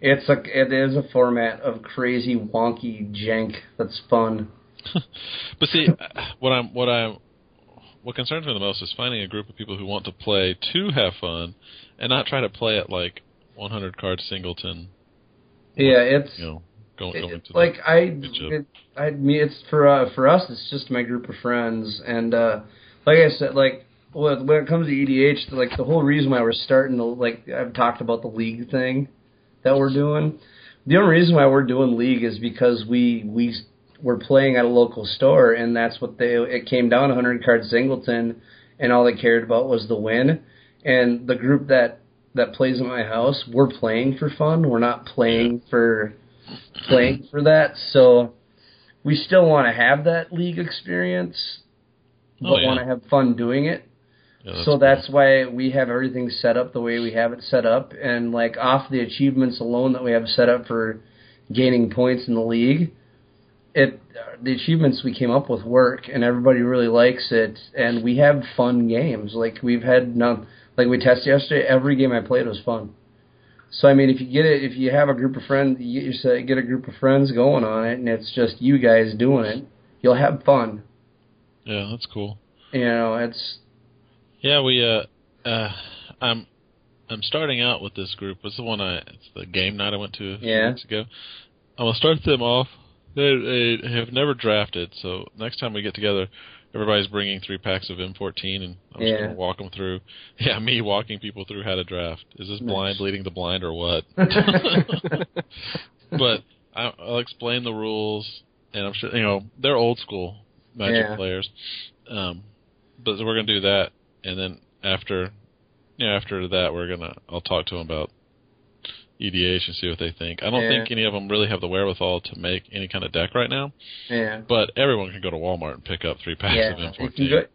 it's a it is a format of crazy wonky jank that's fun. <laughs> But see, what I'm what I'm what concerns me the most is finding a group of people who want to play to have fun, and not try to play it like 100 card singleton. Yeah, it's You know, going it- going to like I it, I mean it's for uh, for us it's just my group of friends and uh like I said like when when it comes to EDH like the whole reason why we're starting to like I've talked about the league thing that we're doing. The only reason why we're doing league is because we we were playing at a local store and that's what they it came down 100 card singleton and all they cared about was the win. And the group that that plays at my house we're playing for fun. We're not playing for playing for that. So we still want to have that league experience but Oh, yeah. want to have fun doing it Yeah, so cool. that's why we have everything set up the way we have it set up, and like off the achievements alone that we have set up for gaining points in the league, it the achievements we came up with work, and everybody really likes it, and we have fun games. Like we've had none, like we tested yesterday. Every game I played was fun. So I mean, if you get it, if you have a group of friends, you get a group of friends going on it, and it's just you guys doing it, you'll have fun. yeah, that's cool. You know, it's Yeah, we uh uh I'm I'm starting out with this group. It's the one I it's the game night I went to a few Yeah. weeks ago. I'm gonna start them off. They, they have never drafted, so next time we get together, everybody's bringing three packs of M14, and I'm just gonna walk them through. <laughs> Yeah, me walking people through how to draft. Is this Nice. blind leading the blind or what? <laughs> but I, I'll explain the rules, and I'm sure you know they're old school Magic Yeah. players. Um, but we're gonna do that, and then after yeah, after that, we're gonna. I'll talk to them about EDH and see what they think. I don't Yeah. think any of them really have the wherewithal to make any kind of deck right now. Yeah. But everyone can go to Walmart and pick up three packs Yeah. of you M14.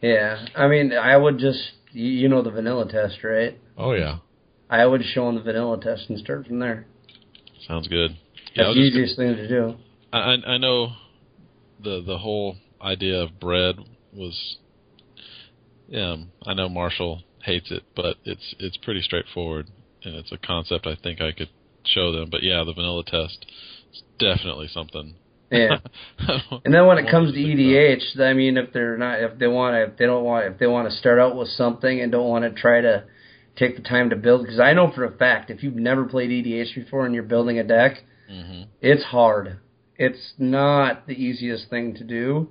yeah. I mean, I would just you, you know the vanilla test, right? Oh yeah, I would show them the vanilla test and start from there. sounds good. Yeah, That's the easiest thing to do. I I I know the the whole idea of bread was. Um, I know Marshall hates it, but it's it's pretty straightforward, and it's a concept I think I could show them. But yeah, the vanilla test is definitely something. Yeah. <laughs> And then when it comes to EDH, I mean, if they're not, if they want, if they don't want, if they want to start out with something and don't want to try to take the time to build, because I know for a fact, if you've never played EDH before and you're building a deck, hmm it's hard. It's not the easiest thing to do.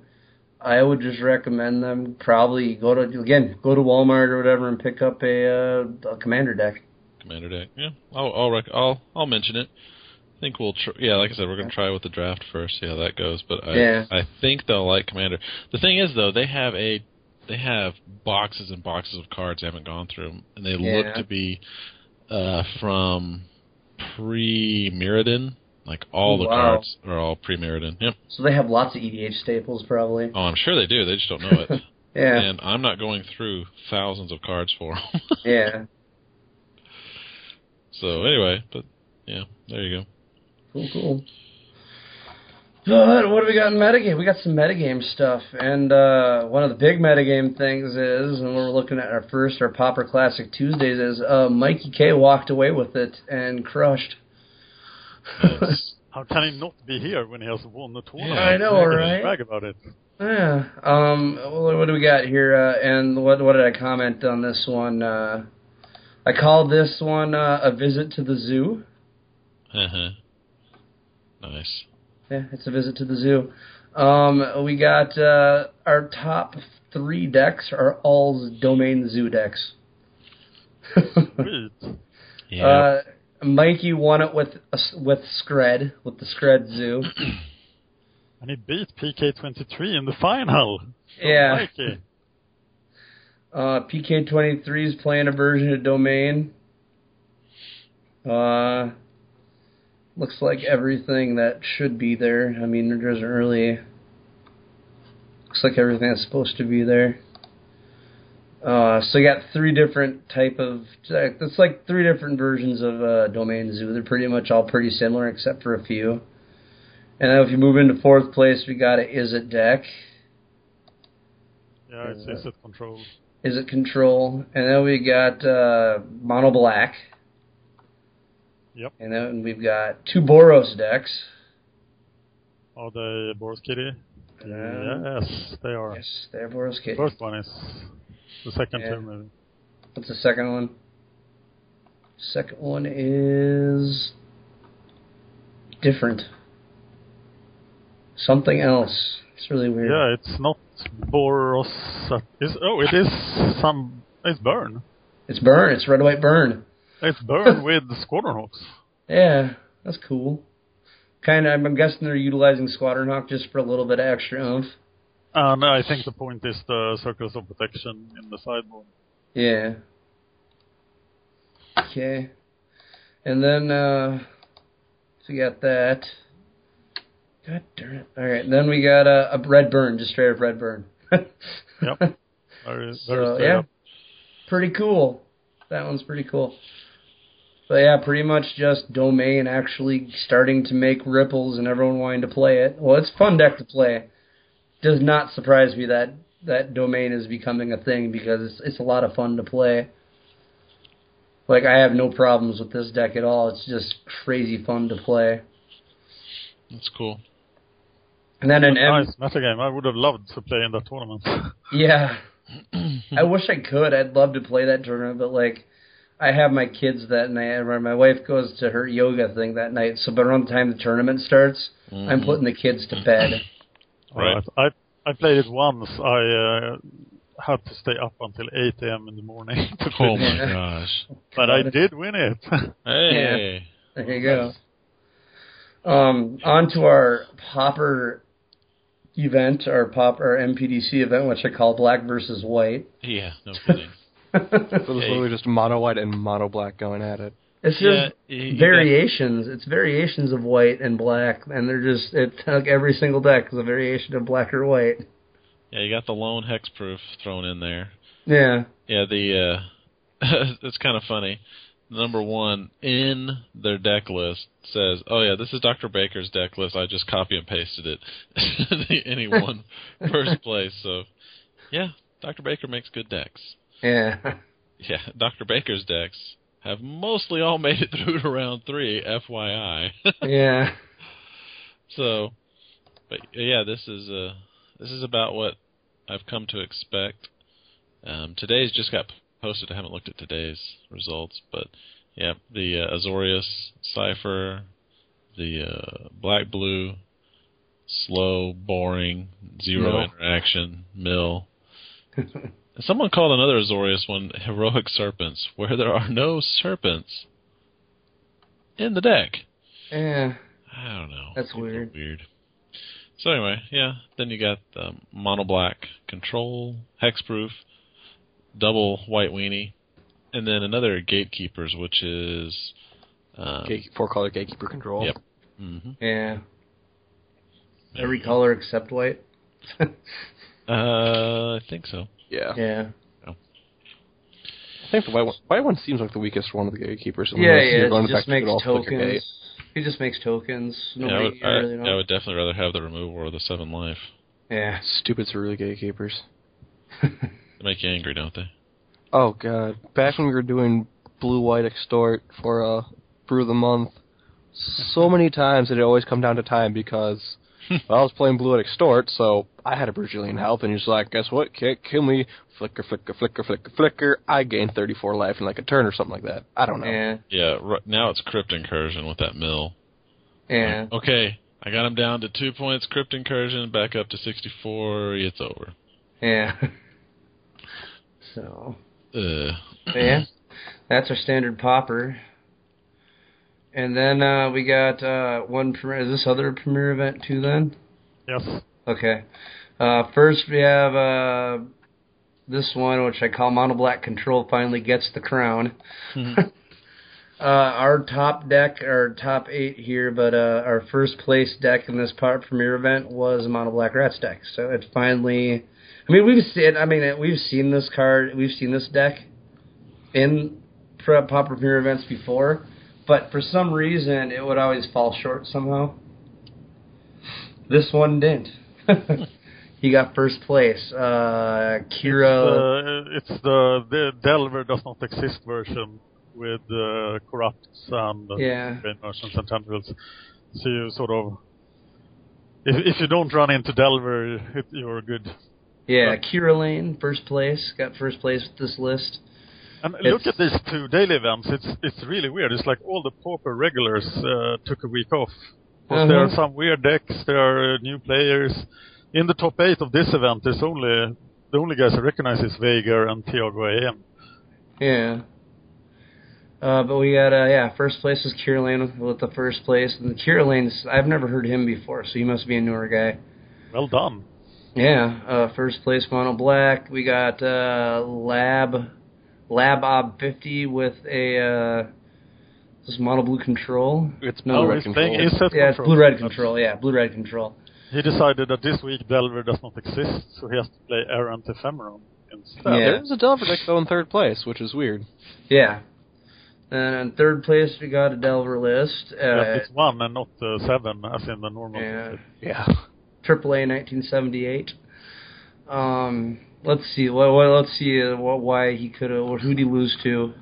I would just recommend them probably go to again go to Walmart or whatever and pick up a, uh, a commander deck. Commander deck. Yeah, I'll I'll rec- I'll I'll mention it. I think we'll tr- yeah, like I said, we're gonna try with the draft first, see how that goes. But I Yeah. I think they'll like Commander. The thing is though, they have a they have boxes and boxes of cards I haven't gone through, and they look to be uh, from pre Mirrodin. Like all the Wow. cards are all pre Mirrodin. Yep. So they have lots of EDH staples probably. Oh, I'm sure they do. They just don't know it. <laughs> Yeah, And I'm not going through thousands of cards for them. <laughs> yeah. so anyway, but yeah, there you go. Cool, cool. But what do we got in metagame? We got some metagame stuff, and uh, one of the big metagame things is, and we're looking at our first, our Pauper Classic Tuesdays, is uh, Mikey K walked away with it and crushed. How can he not be here when he has won the tournament? Yeah, I know, He can right? Brag about it. Yeah. Um. What, what do we got here? Uh, and what what did I comment on this one? Uh, I called this one uh, a visit to the zoo. Uh-huh. nice. Yeah, it's a visit to the zoo. Um, we got uh, our top three decks are all domain zoo decks. <laughs> Sweet. Yeah. uh, Mikey won it with with Scred with the Scred Zoo. <clears throat> And he beat PK23 in the final. Yeah. Mikey. Uh, PK23 is playing a version of Domain. Uh, looks like everything that should be there. I mean, there doesn't really. Looks like everything that's supposed to be there. Uh, so you got three different type of. It's like three different versions of uh, Domain Zoo. They're pretty much all pretty similar except for a few. And then if you move into fourth place, we got a Izzet deck. Yeah, it's Yeah. Izzet control. Is it control? And then we got uh, mono black. Yep. And then we've got two Boros decks. Are they Boros Kitty? Uh, yes, they are. Yes, they're Boros Kitty. First one is the second Yeah. two, maybe. What's the second one? Second one is different. Something else. It's really weird. Yeah, it's not Boros. Is oh, it is some. It's Burn. It's burn. It's red white burn. It's <laughs> Burn with the Squadron Hawks. Yeah, that's cool. Kind of. I'm guessing they're utilizing Squadron Hawk just for a little bit of extra oomph. And I think the point is the circles of protection in the sideboard. Yeah. Okay. And then uh so we got that. God darn it. Alright, then we got uh, a red burn, just straight up red burn. <laughs> Yep. Very, very So straight yeah. up. Pretty cool. That one's pretty cool. But yeah, pretty much just domain actually starting to make ripples and everyone wanting to play it. Well, it's a fun deck to play. Does not surprise me that that domain is becoming a thing because it's it's a lot of fun to play. Like I have no problems with this deck at all. It's just crazy fun to play. That's cool. And then an M Nice metagame. I would have loved to play in that tournament. <laughs> Yeah. <clears throat> I wish I could. I'd love to play that tournament, but like I have my kids that night. or My wife goes to her yoga thing that night, so by around the time the tournament starts, I'm Mhm. putting the kids to bed. <clears throat> Right. Uh, I I played it once. I uh, had to stay up until 8 a.m. in the morning <laughs> to play, Oh my Yeah. <laughs> gosh. but I did win it. <laughs> Hey. There you go. Um, on to our popper event, our pop our MPDC event, which I call Black versus White. Yeah, no kidding. So there's literally just mono white and mono black going at it. It's just Yeah, you- you got- variations. It's variations of white and black, and they're just it like every single deck is a variation of black or white. Yeah, you got the lone hexproof thrown in there. Yeah. Yeah, the uh <laughs> it's kind of funny. Number one in their deck list says, "Oh yeah, this is Dr. Baker's deck list. I just copy and pasted it." <laughs> Any one <laughs> first place. So, yeah, Dr. Baker makes good decks. Yeah. Yeah, Dr. Baker's decks have mostly all made it through to round three. FYI. <laughs> yeah. So, but yeah, this is uh this is about what I've come to expect. Um, today's just got posted. I haven't looked at today's results, but yeah, the uh, Azorius cipher, the uh, black blue, slow, boring, zero interaction mill. <laughs> Someone called another Azorius one heroic serpents, where there are no serpents in the deck. yeah. I don't know. That's People weird. Weird. So anyway, yeah. Then you got the mono black control, hexproof, double white weenie, and then another gatekeepers, which is um, Gate, four color gatekeeper control. Yep. hmm Yeah. Every color except white. <laughs> Uh, I think so. Yeah. Yeah. I think the white one, white one seems like the weakest one of the gatekeepers. Yeah, unless yeah. you're going He back just makes good tokens. He just makes tokens. Yeah, I would, I, really I would definitely rather have the removal or the seven life. Yeah. Stupid Saruli gatekeepers. <laughs> They make you angry, don't they? Oh god. Back when we were doing blue white extort for uh brew of the month, so many times it always come down to time because <laughs> well, I was playing blue white extort, so I had a Brazilian health, and he's like, guess what? Can't kill me. Flicker, flicker, flicker, flicker, flicker. I gained 34 life in like a turn or something like that. I don't know. Yeah. Yeah. r now it's crypt incursion with that mill. Yeah. Okay, I got him down to two points. Crypt incursion back up to sixty-four. It's over. Yeah. <laughs> So. Uh, yeah, that's our standard Pauper. And then uh, we got uh, one. Premier, is this other premiere event too? Then Yes. okay. Uh, first we have uh, this one, which I call Mono Black Control. Finally gets the crown. <laughs> uh, our top deck, our top eight here, but uh, our first place deck in this part premiere event was Mono Black Rats deck. So it finally. I mean, we've seen. I mean, we've seen this card. We've seen this deck in pre- pop premiere events before, but for some reason it would always fall short somehow. This one didn't. <laughs> he got first place. Uh, Kira. Uh, it's the the Delver does not exist version with uh, corrupts and Yeah. merchants and tendrils. So you sort of, if if you don't run into Delver, you're good. Yeah, Kira Lane, first place. Got first place with this list. And It's- look at these two daily events. It's it's really weird. It's like all the pauper regulars uh, took a week off. There are Uh-huh. some weird decks. There are uh, new players. In the top eight of this event, there's only the only guys I recognize is Veigar and Tiago AM. Yeah. Uh, but we got uh, yeah, first place is Kira with the first place, and Kira Lane's I've never heard him before, so he must be a newer guy. Well done. Yeah, uh, first place Mono Black. We got uh, Lab Lab Ob 50 with a uh, this is Mono Blue Control. It's No, blue red control. playing his Yeah, it's. Blue Red Control. Yeah, Blue Red Control. He decided that this week Delver does not exist, so he has to play Errant Ephemeron instead. Yeah. There's a Delver deck though in third place, which is weird. Yeah. And in third place we got a Delver list. Yeah, Uh, it's one and not uh, seven, as in the normal. yeah. Yeah. AAA 1978. Um, let's see. What, what, let's see uh, why he could have. Who did he lose to?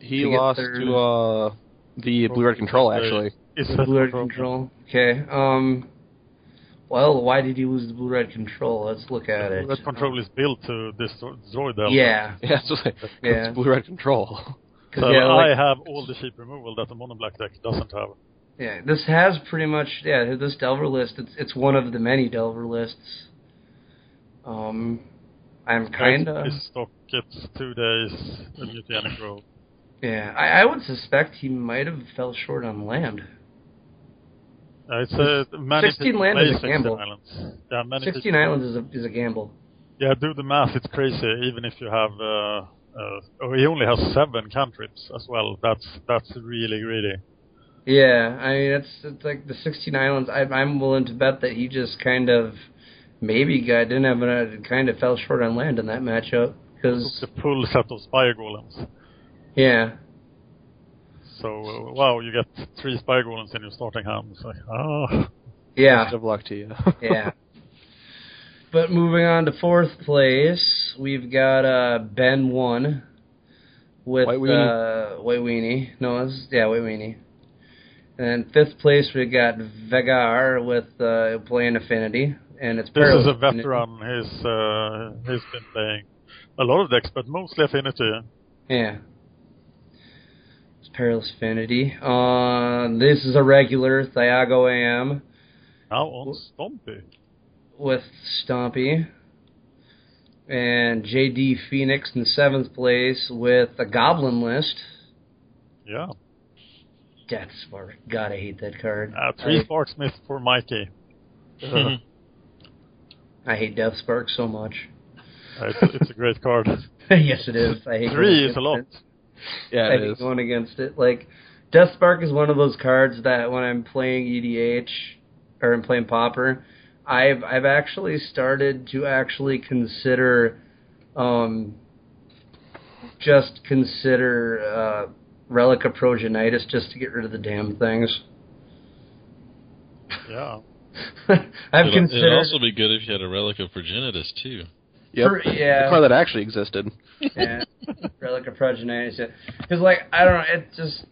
He To lost third. to uh the blue red control actually. It's The blue red control. control. Okay. Um. Well, why did he lose the blue red control? Let's look at it. That control is built to destroy, destroy Delver. Yeah. <laughs> Yeah, so like, Yeah. it's blue red Control. <laughs> So yeah, I have all the cheap removal that the mono black deck doesn't have. yeah. This has pretty much. Yeah. This Delver list. It's it's one of the many Delver lists. Um. I'm kinda. His stock gets two days in Mutanic. Yeah. I, I would suspect he might have fell short on land. Uh, it's a many 16 people land is a gamble. Islands. Yeah, many 16 people- Islands is a is a gamble. Yeah, do the math. It's crazy. Even if you have, uh, uh, oh, he only has seven cantrips as well. That's that's really greedy. Yeah, I mean it's it's like the 16 islands. I, I'm willing to bet that he just kind of maybe got didn't have a kind of fell short on land in that matchup because Took the full set of spire golems. yeah, So uh, wow, you get three spire golems in your starting hand. It's like ah, yeah, Best of luck to you. <laughs> yeah. But moving on to fourth place, we've got uh, Ben one with White Weenie. uh, White Weenie. No, it's, yeah, White Weenie. And then fifth place we got Vegar with uh, playing Affinity, and it's this is a veteran. He's uh, he's been playing a lot of decks, but mostly Affinity. Yeah. It's Perilous Affinity. Uh, this is a regular Thiago AM Now on Stompy. with Stompy. And JD Phoenix in seventh place with a Goblin list. Yeah, Death Spark. God, I hate that card. uh, three I, Sparksmith for Mikey. Uh, <laughs> I hate Death Spark so much. Uh, it's, it's a great card. <laughs> yes, it is. I hate Three going is a lot. against it. yeah, I hate is. going against it. Like Death Spark is one of those cards that when I'm playing EDH or I'm playing Pauper, I've I've actually started to actually consider, um, just consider uh, Relica Progenitus just to get rid of the damn things. Yeah. <laughs> I've it'd, considered. it'd also be good if you had a relic of Progenitus too. Yep. For- yeah. The car that actually existed. yeah, <laughs> Relic of Progenitus. Because like I don't know, it just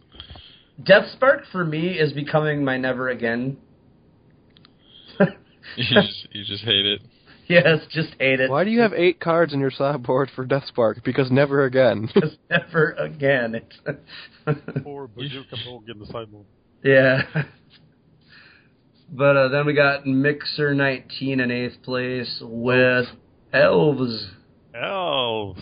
Death Spark for me is becoming my never again. <laughs> You just you just hate it. yes, just hate it. Why do you have eight cards in your sideboard for Death Spark? Because never again. Because never again. It's Four Bojuka Bog in the sideboard. yeah. But uh, then we got Mixer 19 in eighth place with Elves. Elves.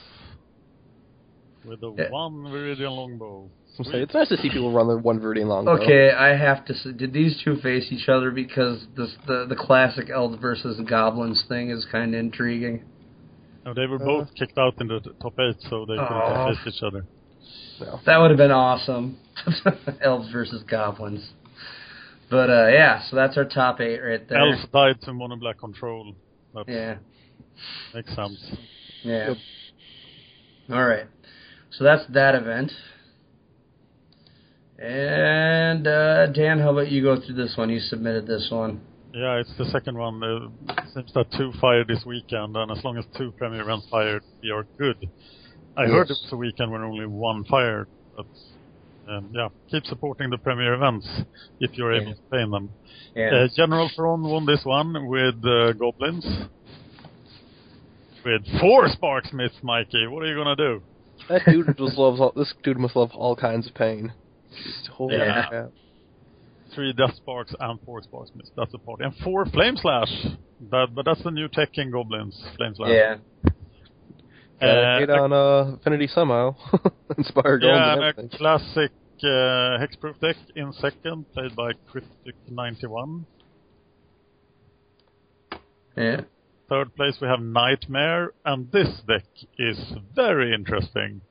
With the Yeah. one Viridian longbow. I'm it's nice to see people run the one Viridian longbow. Okay, I have to. say, Did these two face each other because this, the the classic Elves versus Goblins thing is kind of intriguing. No, they were Uh. both kicked out in the t- top eight, so they Aw. couldn't face each other. That would have been awesome. <laughs> Elves versus goblins. But uh yeah, so that's our top eight right there. Elves died to mono black control. That Yeah. makes sense. Yeah. All right. So that's that event. And uh Dan, how about you go through this one? You submitted this one. Yeah, it's the second one. Uh, seems that two fired this weekend, and as long as two premier events fired, we are good. I heard it Yes. was a weekend when only one fired, but um, yeah, keep supporting the premier events if you're able Yeah. to play in them. Yeah. Uh, General Throne won this one with uh, goblins. With four Sparksmiths, Mikey. What are you gonna do? That dude <laughs> just loves all, this dude must love all kinds of pain. Holy Yeah. crap. Three Death Sparks and four Sparksmiths. That's a party. And four Flame Slash. That, but that's the new tech in goblins. Flame Slash. yeah. Gotta Uh, hate on uh, Affinity somehow. <laughs> Inspire gold Yeah, and and a classic uh, Hexproof deck in second, played by Cryptic91. Yeah. Third place we have Nightmare, and this deck is very interesting.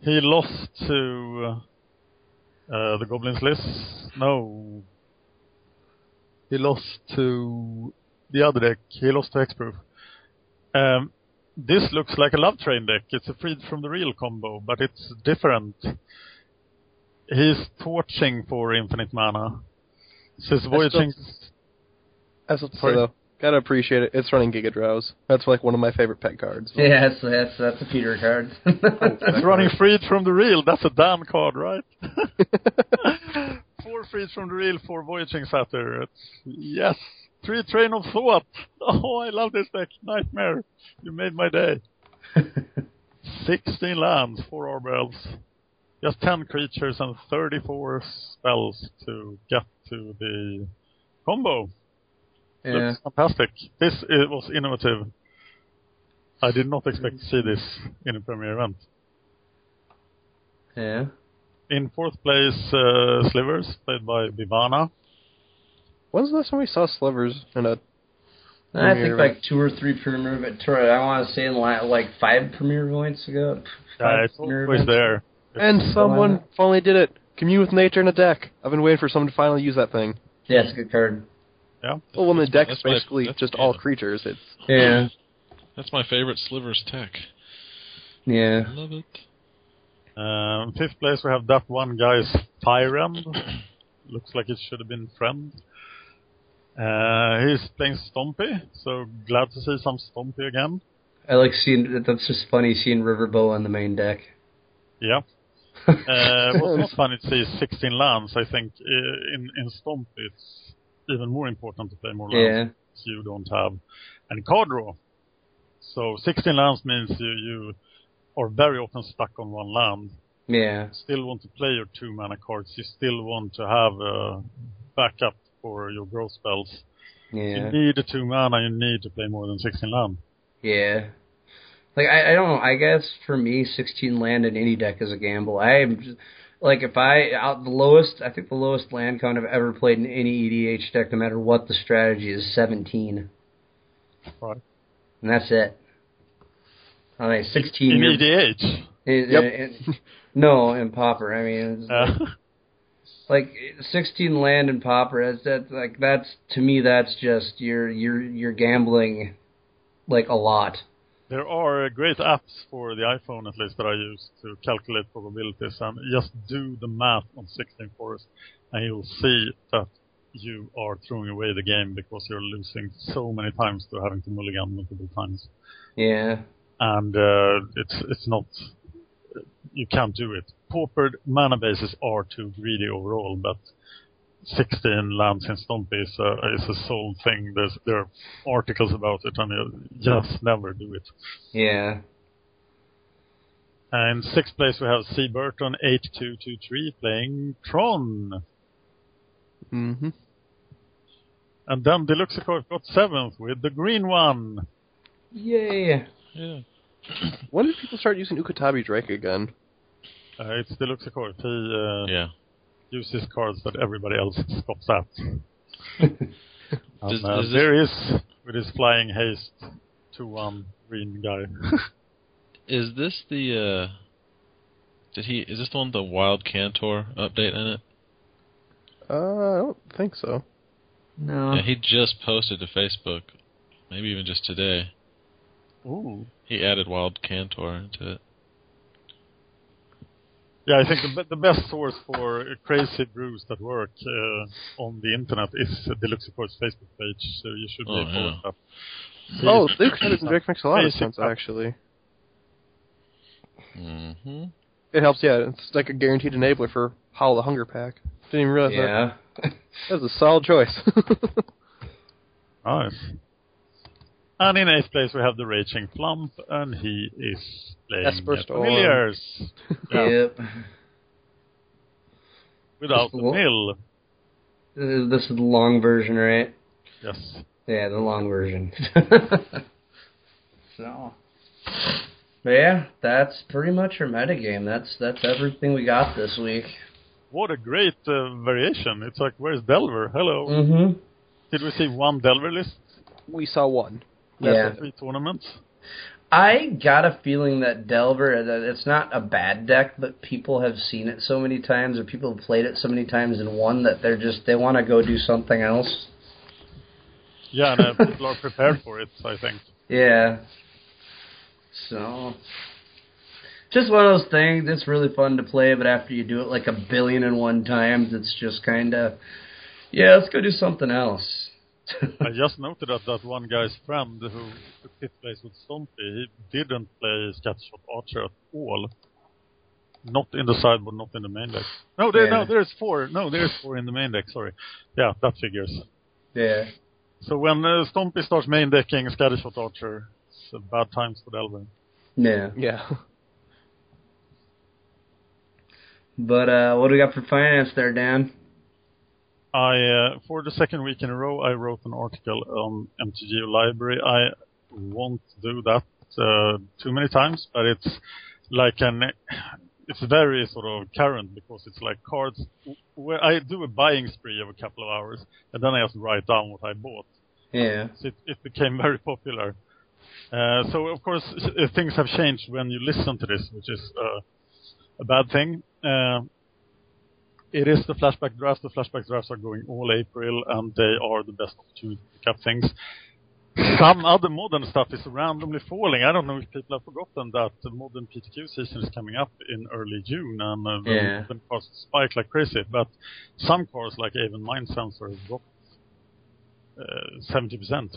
He lost to uh, the Goblins list. No. He lost to the other deck. He lost to Hexproof. Um, this looks like a Love Train deck. It's a Freed from the Real combo, but it's different. He's torching for infinite mana. Says Voyaging. That's what Sorry? though. Gotta appreciate it. It's running Gigadrowse. That's like one of my favorite pet cards. <laughs> Yeah, that's that's that's a Peter card. <laughs> It's running Freed from the Real. That's a Dan card, right? <laughs> four Freed from the Real, four Voyaging Satyr. It's, yes. Three Train of Thought. Oh, I love this deck. Nightmare. You made my day. <laughs> 16 lands, 4 Arbor Elves. Just 10 creatures and 34 spells to get to the combo. yeah. Looks fantastic. This uh, was innovative. I did not expect to see this in a premier event. Yeah. In fourth place, uh, Slivers, played by Vivana. When's the last time we saw Slivers in a I think Premier like two or three premier events. I want to say in la- like five premier events ago. Yeah, Five it's always events. there. And someone finally did it. Commune with nature in a deck. I've been waiting for someone to finally use that thing. Yeah, it's a good card. Yeah. Well, when the That's my- deck's that's my- basically that's- just yeah. all creatures, it's Yeah, That's my favorite Slivers tech. yeah. I Love it. Um, fifth place we have that one guy's Tyrant. <clears throat> Looks like it should have been Friend. Uh, he's playing Stompy, so glad to see some Stompy again. I like seeing. That's just funny seeing River Boa on the main deck. Yeah. <laughs> Uh, what's not funny to see is 16 lands. I think uh, in in Stomp it's even more important to play more lands. Yeah, You don't have any card draw. So 16 lands means you you are very often stuck on one land. yeah, Still want to play your two mana cards. You still want to have a backup for your growth spells. yeah, You need a two mana. You need to play more than 16 land. yeah. Like I, I don't know. I guess for me, 16 land in any deck is a gamble. I am just, like if I out the lowest. I think the lowest land count I've ever played in any EDH deck, no matter what the strategy, is 17, Right. and that's it. I mean, 16. In EDH. in- Yep. in- no, in Pauper. I mean, Uh, like 16 land and Pauper That's that like that's to me. That's just you're you're you're gambling like a lot. There are great apps for the iPhone, at least, that I use to calculate probabilities and just do the math on 16 forest, and you'll see that you are throwing away the game because you're losing so many times to having to mulligan multiple times. Yeah, And uh, it's it's not, you can't do it. Paupered mana bases are too greedy overall, but 16 lands in Stompy is a, is a sold thing. There's, there are articles about it, and you just never do it. yeah, And sixth place we have C. Burton, 8223, playing Tron. hmm And then Deluxe Accord got seventh with the green one. yay. Yeah. When did people start using Uktabi Drake again? Uh, it's Deluxe Accord. He uh, Yeah. uses cards that everybody else scoffs at. <laughs> And, Does- uh, does there is, with his flying haste, 2-1 green guy. <laughs> Is this the uh did he is this the one with the Wild Cantor update in it? Uh, I don't think so. No. Yeah, he just posted to Facebook. Maybe even just today. Ooh. He added Wild Cantor into it. Yeah, I think the, the best source for crazy brews that work uh, on the internet is Deluxe Accord's Facebook page, so you should Oh, be following yeah. that. Oh, He's- Uktabi Drake makes a lot of sense, stuff. actually. Mm-hmm. It helps, yeah. It's like a guaranteed enabler for Howl the Hunger Pack. Didn't even realize that. Yeah. That was a solid choice. <laughs> Nice. And in eighth place we have the Raging Plump, and he is playing Esper Familiars Yeah. Yep. without the Well- mill. Uh, This is the long version, right? Yes. Yeah, the long version. <laughs> so. Yeah, that's pretty much our metagame. That's that's everything we got this week. What a great uh, variation. It's like, where's Delver? Hello. Mm-hmm. Did we see one Delver list? we saw one. Yeah. Three tournaments? I got a feeling that Delver, that it's not a bad deck, but people have seen it so many times, or people have played it so many times in one that they're just they want to go do something else. Yeah, and uh, <laughs> people are prepared for it, I think. Yeah. So, just one of those things. It's really fun to play, but after you do it like a billion and one times, it's just kind of, yeah, let's go do something else. I just noted that that one guy's friend who took fifth place with Stompy, he didn't play Scattershot Archer at all. Not in the sideboard, not in the main deck. No, there, Yeah. no, there's four. No, there's four in the main deck. Sorry. Yeah, that figures. yeah. So when uh, Stompy starts main decking Scattershot Archer, it's uh, bad times for Delver. Yeah. Yeah. But uh, what do we got for finance there, Dan? I uh, for the second week in a row, I wrote an article on MTG Library. I won't do that uh, too many times, but it's like an it's very sort of current because it's like cards where I do a buying spree of a couple of hours, and then I just write down what I bought. Yeah. So it, it became <laughs> very popular. Uh, so of course things have changed when you listen to this, which is uh, a bad thing. Uh, it is the flashback draft. The flashback drafts are going all April, and they are the best opportunity to pick up things. Some other modern stuff is randomly falling. I don't know if people have forgotten that the modern PTQ season is coming up in early June, and uh, the Yeah. modern costs spike like crazy. But some cars, like even Mind Sensor, dropped uh, seventy percent.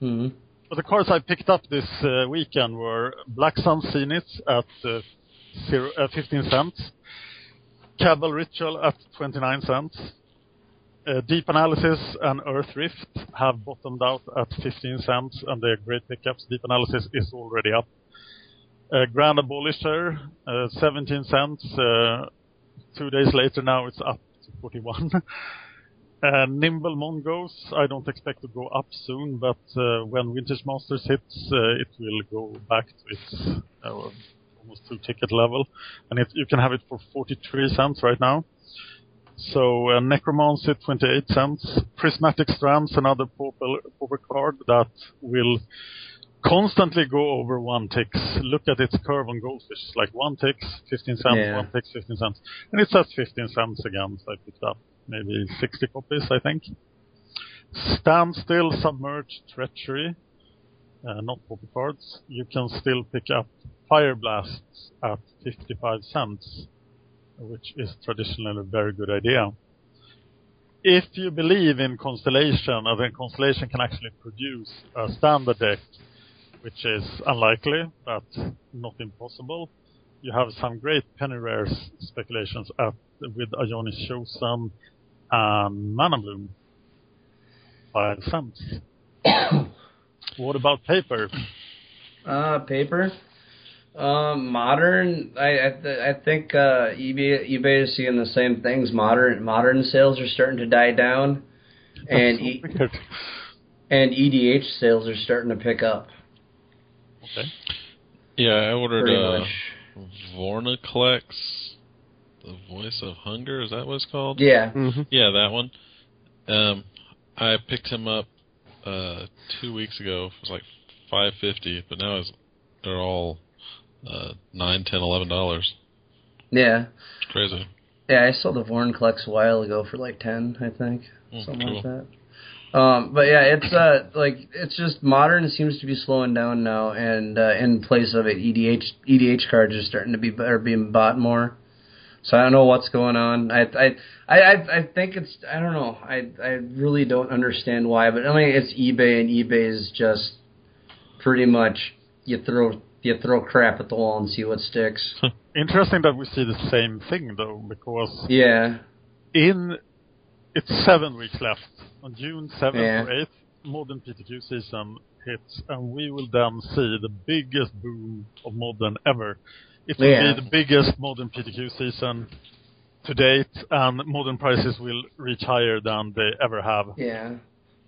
hmm But the cars I picked up this uh, weekend were Black Sun Zenith at uh, zero, uh, 15 cents, Cabal Ritual at 29 cents, uh, Deep Analysis and Earth Rift have bottomed out at 15 cents, and they're great pickups. Deep Analysis is already up. Uh, Grand Abolisher, uh, 17 cents. Uh, two days later now it's up to 41. <laughs> Uh, Nimble Mongoose, I don't expect to go up soon, but uh, when Vintage Masters hits, it will go back to its almost two ticket level, and it, you can have it for 43 cents right now. So uh, Necromancy 28 cents, Prismatic Strands, another pauper, pauper card that will constantly go over one ticks. Look at its curve on Goldfish, it's like one ticks, 15 cents, Yeah. one ticks, 15 cents, and it's at 15 cents again. So I picked up maybe 60 copies, I think. Standstill, Submerged, Treachery, uh, not pauper cards. You can still pick up Fire Blasts at 55 cents, which is traditionally a very good idea. If you believe in Constellation, then Constellation can actually produce a standard deck, which is unlikely, but not impossible, you have some great penny rares speculations at, with Ionic Chosen and Mana Bloom. Five cents. <coughs> what about paper? Uh, paper. Um, modern. I I, th- I think uh, eBay eBay is seeing the same things. Modern modern sales are starting to die down, and That's e- <laughs> and EDH sales are starting to pick up. Okay. Yeah, I ordered Pretty uh, much. Vorinclex, the Voice of Hunger. Is that what it's called? Yeah. Mm-hmm. Yeah, that one. Um, I picked him up uh two weeks ago. It was like five fifty, but now it's, they're all uh nine, ten, eleven dollars. Yeah. It's crazy. Yeah, I sold the Vorinclex a while ago for like ten, I think, Mm, something like that. Um, but yeah, it's uh like it's just modern seems to be slowing down now, and uh, in place of it, EDH EDH cards are starting to be are being bought more. So I don't know what's going on. I I I I I think it's I don't know. I I really don't understand why, but I mean it's eBay and eBay is just pretty much you throw you throw crap at the wall and see what sticks. <laughs> Interesting that we see the same thing though, because Yeah. in it's seven weeks left. On June seventh Yeah. or eighth, modern PTQ season hits, and we will then see the biggest boom of modern ever. It will Yeah. be the biggest modern PTQ season to date, and modern prices will reach higher than they ever have. Yeah.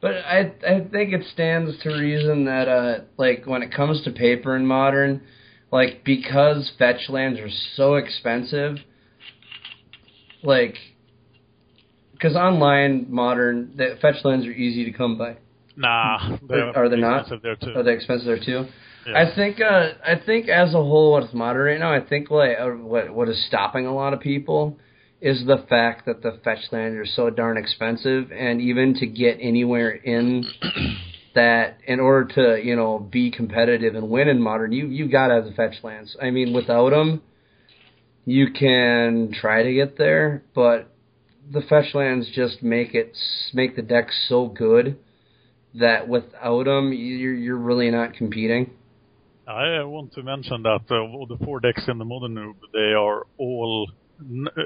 But I I think it stands to reason that uh like when it comes to paper and modern, like because fetch lands are so expensive, like because online modern the fetch lands are easy to come by. Nah, they Are they not? there too. Are they expensive there too? Yeah. I think uh I think as a whole what's modern right now, I think what uh, what what is stopping a lot of people is the fact that the fetch lands are so darn expensive and even to get anywhere in <clears throat> that in order to, you know, be competitive and win in modern, you you got to have the fetch lands. I mean, without them you can try to get there, but the fetch lands just make it make the deck so good that without them you're you're really not competing. I uh, want to mention that uh, the four decks in the Modern Noob, they are all.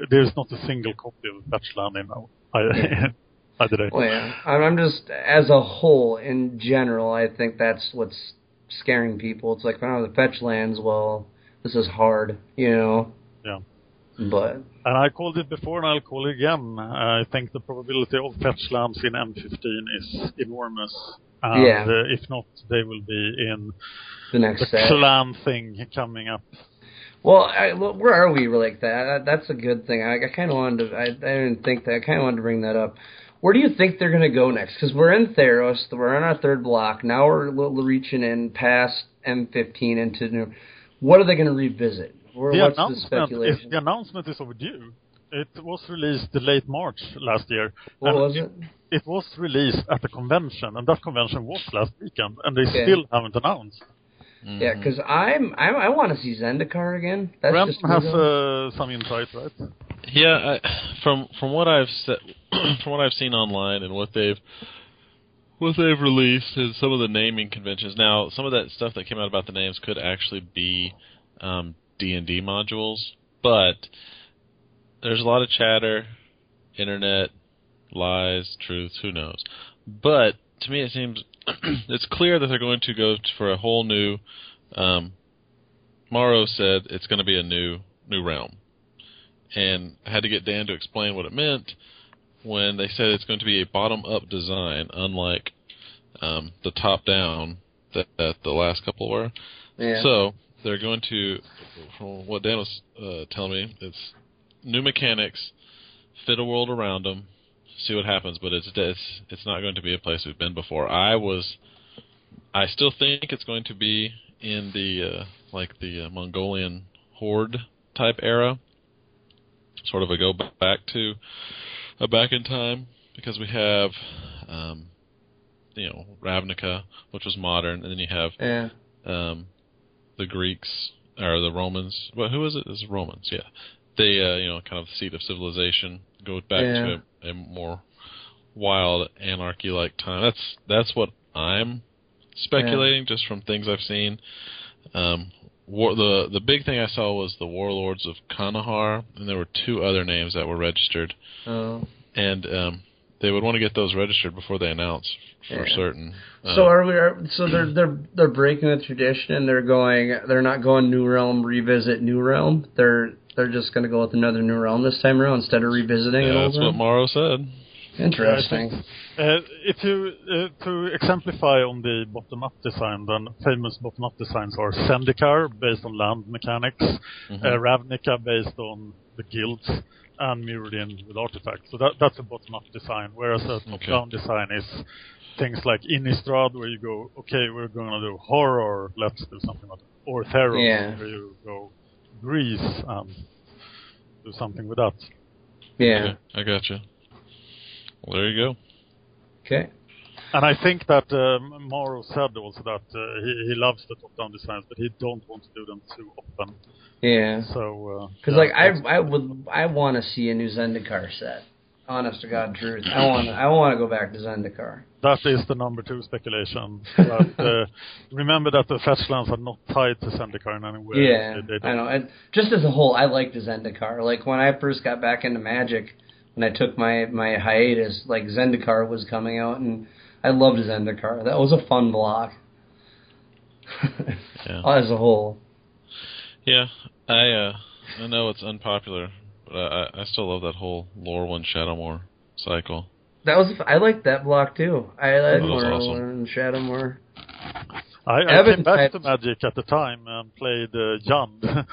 There's not a single copy of Fetchland in I- <laughs> either. Well, yeah. I'm just as a whole in general. I think that's what's scaring people. It's like, oh, the fetch lands. Well, this is hard, you know. Yeah. But And I called it before, and I'll call it again. I think the probability of fetch lands in M15 is enormous. And Yeah. uh, if not, they will be in the the next set. clan thing coming up. Well, I, well, where are we like that? That's a good thing. I, I kind of wanted to. I, I didn't think that. I kind of wanted to bring that up. Where do you think they're going to go next? Because we're in Theros, we're on our third block. Now we're reaching in past M15 into new. What are they going to revisit? Or The what's the announcement, speculation? is, the announcement is overdue. It was released late March last year. what was it? It was released at the convention, and that convention was last weekend, and they Okay. still haven't announced. Yeah, because I'm, I'm I want to see Zendikar again. That's Ram just has uh, some insight, right? Yeah, I, from from what I've se- <clears throat> from what I've seen online and what they've what they've released and some of the naming conventions. Now, some of that stuff that came out about the names could actually be um, D and D modules, but there's a lot of chatter, internet, lies, truths, who knows. But to me, it seems <clears throat> it's clear that they're going to go for a whole new. Um, Maro said it's going to be a new new realm and I had to get Dan to explain what it meant when they said it's going to be a bottom-up design, unlike um, the top-down that, that the last couple were. Yeah. So they're going to, from what Dan was uh, telling me, it's new mechanics, fit a world around them, see what happens. But it's it's it's not going to be a place we've been before. I was, I still think it's going to be in the uh, like the uh, Mongolian horde type era, sort of a go back to a back in time because we have. Um, you know Ravnica, which was modern, and then you have yeah. um, the Greeks or the Romans. Well, who is it? It's Romans. Yeah, they uh, you know kind of the seat of civilization goes back Yeah. to a, a more wild anarchy like time. That's that's what I'm speculating just from things I've seen. Um, war, the the big thing I saw was the warlords of Kanahar, and there were two other names that were registered, Oh. and um, they would want to get those registered before they announce for Yeah. certain. So Um, are we? Are, so they're <clears throat> they're they're breaking the tradition and they're going. They're not going New Realm revisit New Realm. They're they're just going to go with another New Realm this time around instead of revisiting yeah, an old that's what realm. Maro said. Interesting. Uh, if you uh, to exemplify on the bottom-up design, then famous bottom-up designs are Zendikar based on land mechanics, Mhm. uh, Ravnica based on the guilds, and Mirrodin with artifacts. So that that's a bottom-up design. Whereas a top-down design is things like Innistrad, where you go, okay, we're going to do horror, let's do something like that. Or Theros, Yeah. where you go Greece and do something with that. Yeah. Okay, I gotcha. Well, there you go. Okay. And I think that um, Maro said also that uh, he, he loves the top-down designs, but he don't want to do them too often. Yeah. So, Because uh, like I I would I want to see a new Zendikar set. Honest to God, truth. I want I want to go back to Zendikar. that is the number two speculation. But, uh, <laughs> remember that the fetchlands are not tied to Zendikar in any way. Yeah, They- they I know. And just as a whole, I like the Zendikar. Like when I first got back into Magic, when I took my my hiatus, like Zendikar was coming out, and I loved Zendikar. That was a fun block. Yeah. <laughs> As a whole, Yeah, I uh, I know it's unpopular, but I, I- I still love that whole Lorwyn Shadowmoor cycle. that was I liked that block too. I liked That was Morrowind awesome. and Shadowmoor. I, I Evan came back typed- to Magic at the time and played uh, Jund. <laughs>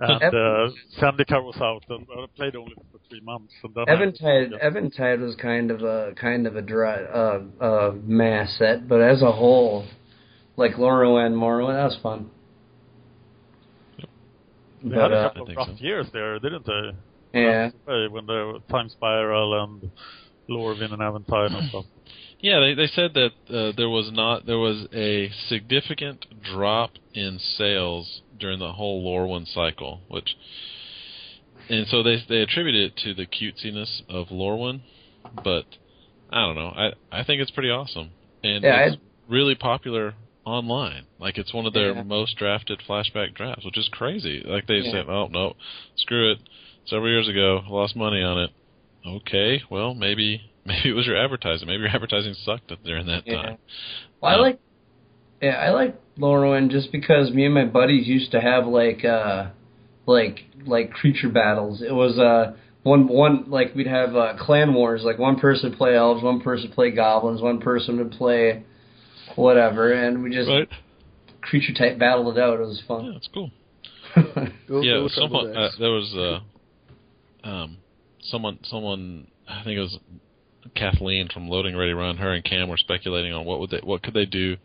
and uh, Zendikar was out, and I played only for three months. And then I- Eventide yeah. Eventide was kind of a kind of a dry uh, uh, mass set, but as a whole, like Lorwyn, Morrowind, that was fun. They But had a uh, couple of rough so. years there, didn't they? yeah, Hey, when the Time Spiral and Lorwyn and Aventine and stuff. <clears throat> Yeah, they they said that uh, there was not there was a significant drop in sales during the whole Lorwyn cycle, which and so they they attribute it to the cutesiness of Lorwyn, but I don't know. I I think it's pretty awesome, and Yeah, it's really popular online. Like it's one of their Yeah. most drafted flashback drafts, which is crazy. Like they Yeah. said, oh no, screw it. Several years ago, lost money on it. Okay, well maybe <laughs> maybe it was your advertising. Maybe your advertising sucked <laughs> during that Yeah. time. Well, I Um, like, yeah, I like Lorwyn just because me and my buddies used to have like, uh, like, like creature battles. It was uh, one, one like we'd have uh, clan wars. Like one person play elves, one person play goblins, one person would play whatever, and we just Right? creature type battled it out. It was fun. Yeah, fun. that's cool. <laughs> Yeah, go someone Treble uh, there was uh, um, someone someone I think it was Kathleen from Loading Ready Run. Her and Cam were speculating on what would they what could they do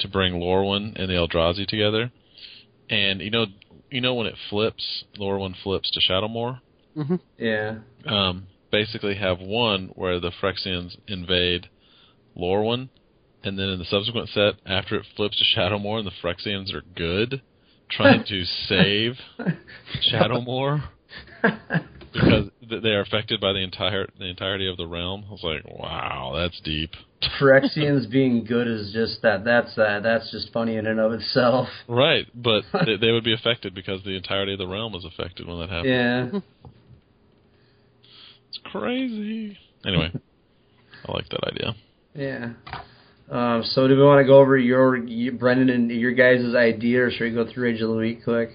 to bring Lorwyn and the Eldrazi together. And you know you know when it flips, Lorwyn flips to Shadowmoor. Yeah. Um, basically have one where the Phyrexians invade Lorwyn, and then in the subsequent set, after it flips to Shadowmoor and the Phyrexians are good, trying to save <laughs> Shadowmoor because they are affected by the entire the entirety of the realm. I was like, wow, that's deep. Phyrexians <laughs> being good is just that. That's that. That's just funny in and of itself. Right, but <laughs> they, they would be affected because the entirety of the realm is affected when that happens. Yeah. It's crazy. Anyway, I like that idea. Yeah. Um, so do we want to go over your, you, Brendan and your guys' idea, or should we go through Rage of the Week quick?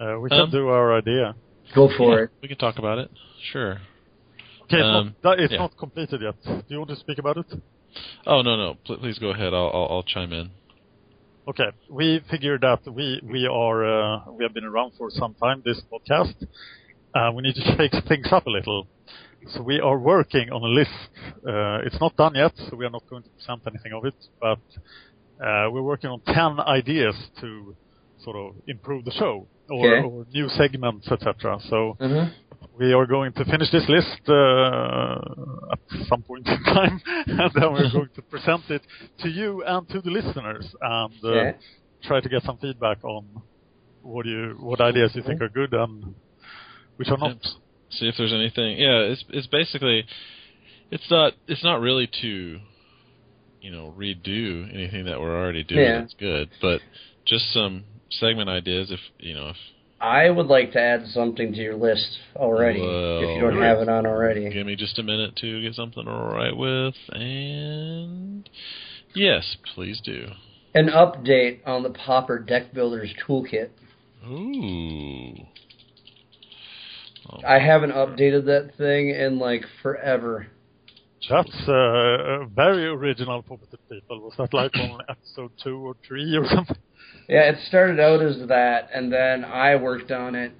Uh, we can Um, do our idea. Go for Yeah, it. We can talk about it. Sure. Okay, it's, Um, not, that- it's yeah. not completed yet. Do you want to speak about it? Oh no no, Pl- please go ahead. I'll, I'll I'll chime in. Okay, we figured that we we are uh, we have been around for some time. This podcast, uh, we need to <laughs> shake things up a little. So we are working on a list. Uh, it's not done yet, so we are not going to present anything of it. But uh, we're working on ten ideas to sort of improve the show or, Okay. or new segments, etc. So Uh-huh. we are going to finish this list uh, at some point in time, <laughs> and then we're going to present it to you and to the listeners, and uh, Okay. try to get some feedback on what you what ideas you think are good and which are not. See if there's anything. Yeah, it's it's basically it's not it's not really to you know redo anything that we're already doing. Yeah. That's good, but just some segment ideas. If you know, if I would like to add something to your list already, if you don't have it on already. give me just a minute to get something to write with, and yes, please do. An update on the Pauper Deck Builders Toolkit. Ooh. Oh, I haven't updated that thing in like forever. That's uh, a very original Puppeted People. Was that like on <laughs> episode two or three or something? Yeah, it started out as that, and then I worked on it.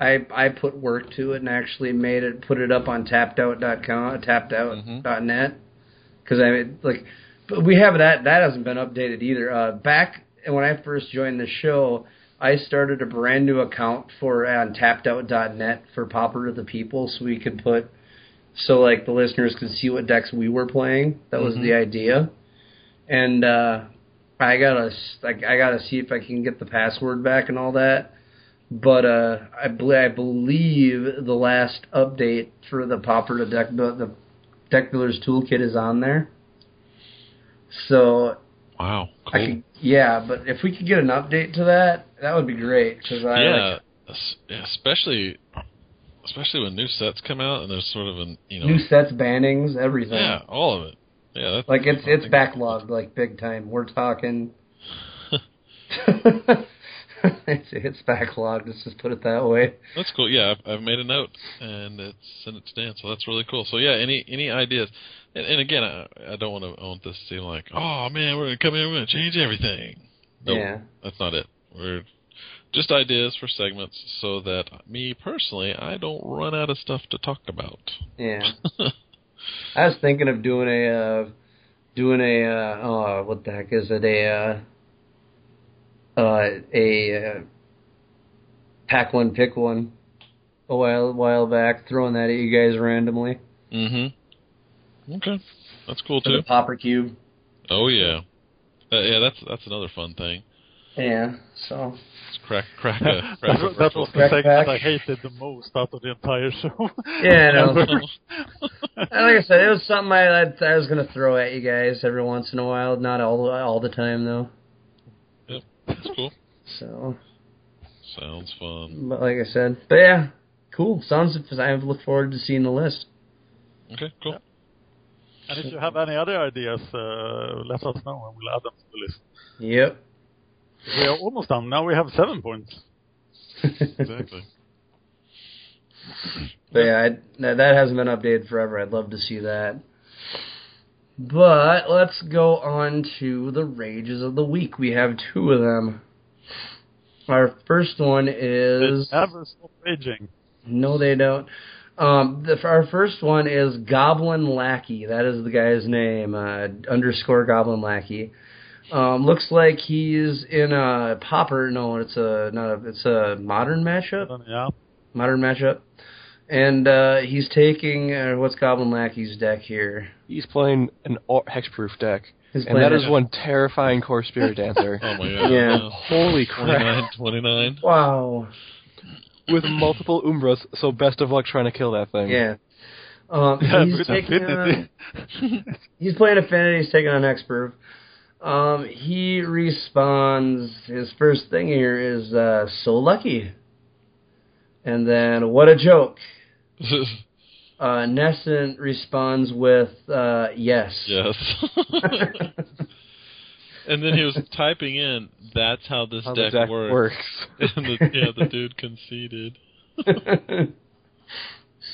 I I put work to it and actually made it, put it up on tappedout.com, tappedout.net, because I mean, like, but we have that. That hasn't been updated either. Uh, back when I first joined the show, I started a brand new account for on tappedout.net for Pauper to the People, so we could put, so like the listeners could see what decks we were playing. That was Mhm. the idea, and. uh I gotta like I gotta see if I can get the password back and all that. But uh, I, I believe the last update for the Pauper to deck the deck builders toolkit is on there. So wow, I cool. could yeah, but if we could get an update to that, that would be great because I yeah, like especially especially when new sets come out and there's sort of an you know new sets, bannings, everything. yeah, all of it. Yeah, that's Like it's it's backlogged like big time. We're talking. <laughs> it's it's backlogged. Let's just put it that way. That's cool. Yeah, I've, I've made a note and it's sent it to Dan, so that's really cool. So yeah, any any ideas? And, and again, I, I don't want to want this to seem like, oh man, we're gonna come in, we're gonna change everything. Nope, Yeah. that's not it. We're just ideas for segments so that me personally, I don't run out of stuff to talk about. Yeah. <laughs> I was thinking of doing a uh doing a uh oh what the heck is it a uh uh a uh, pack one pick one a while while back throwing that at you guys randomly mm-hmm. Okay, that's cool too. the Pauper cube. Oh yeah, uh, yeah. That's that's another fun thing. Yeah. So Just crack crack a that, <laughs> crack a was- that was the Crack segment back. I hated the most out of the entire show. <laughs> Yeah, I know. <laughs> And like I said, it was something I I, I was gonna throw at you guys every once in a while, not all all the time though. Yep, that's cool. So, Sounds fun. but like I said, but yeah, cool. Sounds. I look forward to seeing the list. Okay, cool. And if you have any other ideas, uh, let us know and we'll add them to the list. Yep. We are almost done. Now we have seven points. <laughs> Exactly. But yeah, I, that that hasn't been updated forever. I'd love to see that. But let's go on to the rages of the week. We have two of them. Our first one They is never stop raging. no, they don't. Um, the, our first one is Goblin Lackey. That is the guy's name. Uh, underscore Goblin Lackey. Um, looks like he's in a Pauper. No, it's a not a. It's a modern matchup. Yeah. Modern matchup. And uh, he's taking uh, what's Goblin Lackey's deck here. He's playing an or- hexproof deck, He's and that playing is a- one terrifying Kor Spiritdancer. <laughs> Oh my god. Yeah. no. Holy crap! 29, 29. Wow. With multiple Umbras, so best of luck trying to kill that thing. Yeah. <laughs> Um, he's taking on, <laughs> he's playing Affinity. He's taking on Hexproof. Um, he responds. His first thing here is uh, so lucky, and then what a joke. <laughs> Uh, Nescent responds with uh, yes. yes. And then he was <laughs> typing in, "That's how this How deck, deck works." works. <laughs> and the, yeah, the <laughs> dude conceded.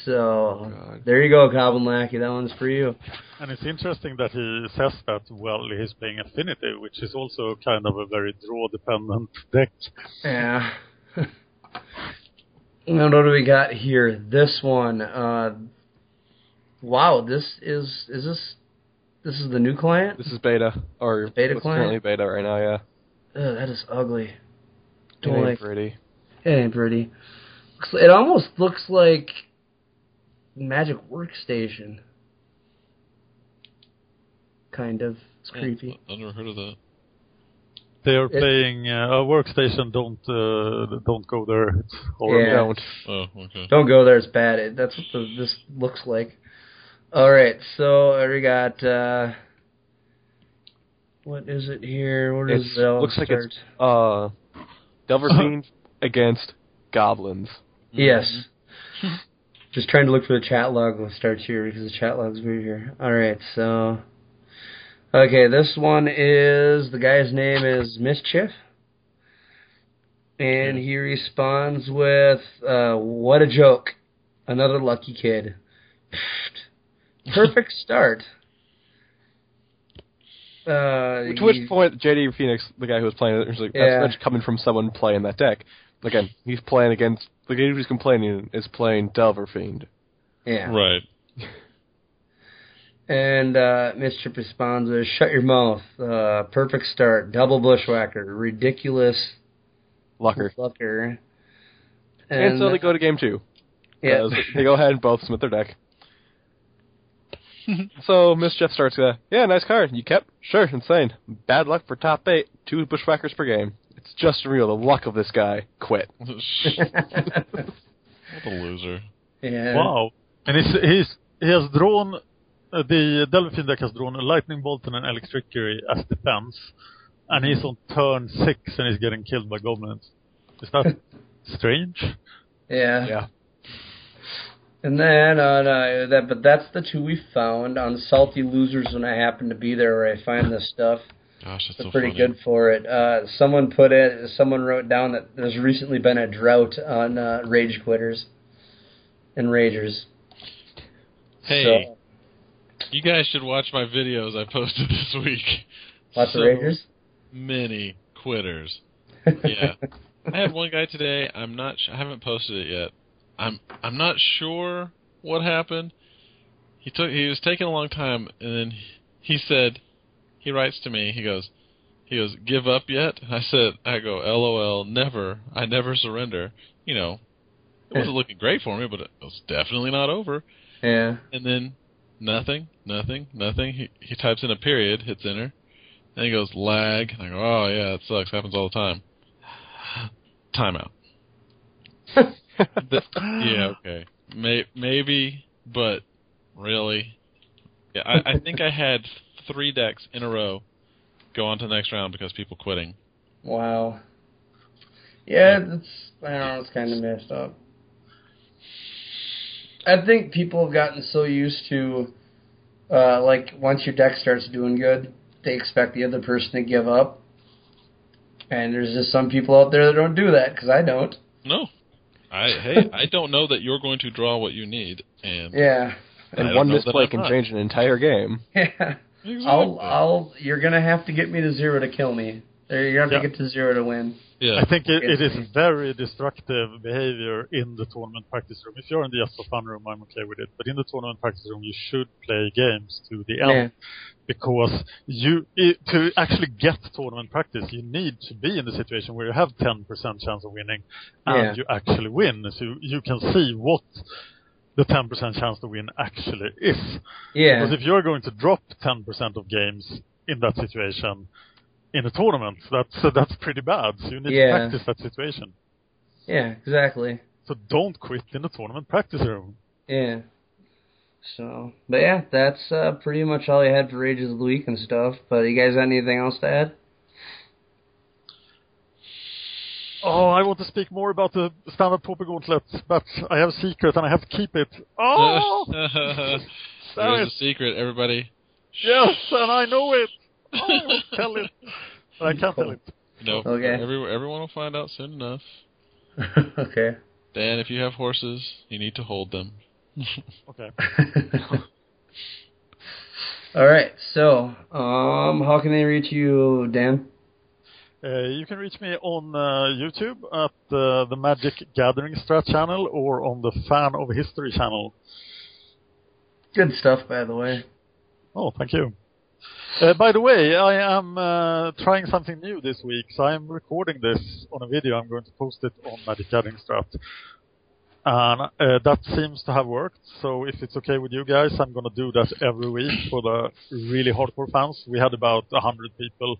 so God. there you go, Goblin Lackey. That one's for you. And it's interesting that he says that while he's playing Affinity, which is also kind of a very draw-dependent deck. Yeah. and what do we got here? This one. Uh, wow, this is is this this is the new client? This is beta, or Beta what's client? currently beta right now. Yeah, Ugh, that is ugly. it Don't ain't like pretty. it. Ain't pretty. It almost looks like Magic Workstation. Kind of. It's creepy. I never heard of that. They are It- playing uh, a workstation. Don't uh, don't go there. It's horrible. Yeah. Don't. Oh, okay. Don't go there. It's bad. It, that's what the, this looks like. All right. So we got. uh What is it here? Where does it all looks like start? it's uh, Delver <laughs> Fiend against goblins. Yes. <laughs> Just trying to look for the chat log when it starts here because the chat log's weird here. All right, so okay, this one is the guy's name is Mischief, and he responds with, uh, "What a joke! Another lucky kid. Perfect start." <laughs> Uh, To which he- point, JD Phoenix, the guy who was playing it, was like, Yeah. that's, that's coming from someone playing that deck. Again, he's playing against the guy who's complaining is playing Delver Fiend. yeah, Right. <laughs> And uh, Mischief responds with, "Shut your mouth! Uh, perfect start, double bushwhacker, ridiculous Lucker. fucker." And, so they go to game two. yeah, Uh, they go ahead and both submit their deck. <laughs> so Mischief starts, uh, yeah, nice card. You kept? Sure, insane. Bad luck for top eight. Two bushwhackers per game. It's just real. The luck of this guy. Quit. <laughs> what a loser. yeah. Wow. And he's, he's he has drawn uh, the Delphine deck has drawn a lightning bolt and an Electrickery as defense, and he's on turn six and he's getting killed by goblins. Is that <laughs> strange? yeah, Yeah. And then on uh, that, but that's the two we found on Salty Losers when I happen to be there where I find this stuff. Gosh, that's so pretty funny. good for it. Uh, someone put it. Someone wrote down that there's recently been a drought on uh, rage quitters and ragers. Hey, So, you guys should watch my videos I posted <laughs> this week. lots So of ragers. Many quitters. <laughs> Yeah. I had one guy today. I'm not. Sh- I haven't posted it yet. I'm. I'm not sure what happened. He took. He was taking a long time, and then he said, he writes to me. He goes, he goes, give up yet? I said, I go, lol, never. I never surrender. You know, it wasn't looking great for me, but it was definitely not over. yeah. And then nothing, nothing, nothing. He he types in a period, hits enter, and he goes lag. And I go, oh yeah, it sucks. Happens all the time. <sighs> Timeout. <laughs> <laughs> Th- yeah, <sighs> okay. May- maybe, but really, yeah. I, I think I had three decks in a row go on to the next round because people quitting. Wow. Yeah, that's I don't know, it's kind of messed up. I think people have gotten so used to, uh, like once your deck starts doing good, they expect the other person to give up. And there's just some people out there that don't do that because I don't. No, I hey, I <laughs> don't know that you're going to draw what you need, and Yeah, And one misplay can not. change an entire game. <laughs> yeah. Exactly. I'll, I'll. You're gonna have to get me to zero to kill me. You're gonna have Yeah. to get to zero to win. Yeah. I think it, it is very destructive behavior in the tournament practice room. If you're in the just for fun room, I'm okay with it. But in the tournament practice room, you should play games to the end Yeah. Because you i to actually get tournament practice, you need to be in the situation where you have 10% chance of winning, and Yeah. you actually win. So you can see what the 10% chance to win actually is. Yeah. Because if you're going to drop 10% of games in that situation in a tournament, that's uh, that's pretty bad. So you need Yeah. to practice that situation. Yeah, exactly. So don't quit in the tournament practice room. Yeah. So, but yeah, that's uh, pretty much all I had for Rages of the Week and stuff. But you guys got anything else to add? Oh, I want to speak more about the standard Pauper Gauntlet, but I have a secret and I have to keep it. Oh, <laughs> There's a secret, everybody. Yes, and I know it. Oh, I want tell it, but I can't tell it. No. Okay. Every, everyone will find out soon enough. <laughs> okay. Dan, if you have horses, you need to hold them. Okay. <laughs> All right. So, um, how can they reach you, Dan? Uh, you can reach me on uh, YouTube at uh, the Magic Gathering Strat channel or on the Fan of History channel. Good stuff, by the way. Oh, thank you. Uh, by the way, I am uh, trying something new this week, so I am recording this on a video. I'm going to post it on Magic Gathering Strat. And uh, that seems to have worked, so if it's okay with you guys, I'm going to do that every week for the really hardcore fans. We had about 100 people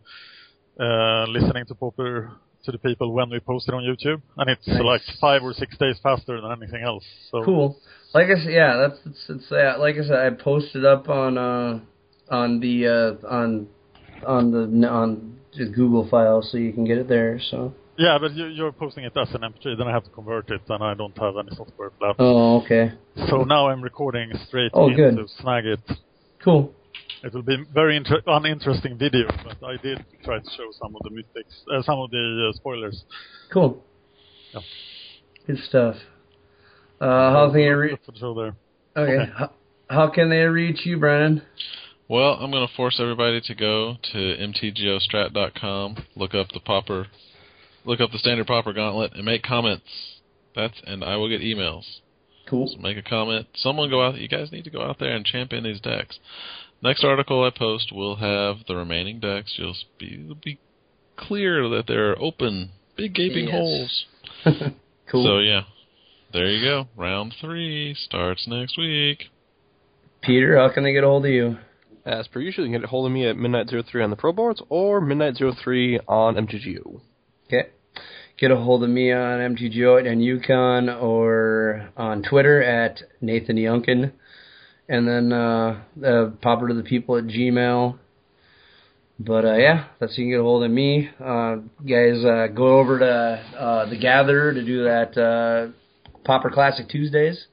uh, listening to Pauper to the people when we posted on YouTube, and it's Nice. like five or six days faster than anything else. So Cool. Like I said, yeah, that's it's, it's yeah, like I said, I posted up on uh on the uh on on the on the Google file so you can get it there. So. Yeah, but you, you're posting it as an MP3, then I have to convert it, and I don't have any software for that. Oh, okay. So now I'm recording straight Oh, into good. Snagit. Cool. It will be very inter- uninteresting video, but I did try to show some of the mystics, uh, some of the uh, spoilers. Cool. Yeah. Good stuff. Uh, how can they re- for the show there. okay? okay. How, how can they reach you, Brennan? Well, I'm going to force everybody to go to mtgostrat.com, look up the Pauper, look up the standard Pauper gauntlet, and make comments. That's and I will get emails. Cool. So make a comment. Someone go out. You guys need to go out there and champion these decks. Next article I post will have the remaining decks. You'll be it'll be clear that there are open, big gaping Yes. holes. <laughs> cool. So yeah, there you go. Round three starts next week. Peter, how can they get a hold of you? As per usual, you can get a hold of me at Midnight03 on the Pro Boards or Midnight03 on MTGO. Okay. Get a hold of me on MTGO and Yukon or on Twitter at Nathan Yunkin. And then uh, uh, Pauper to the people at Gmail. But uh, yeah, that's how you can get a hold of me. Uh, guys, uh, go over to uh, the Gatherer to do that uh, Pauper Classic Tuesdays.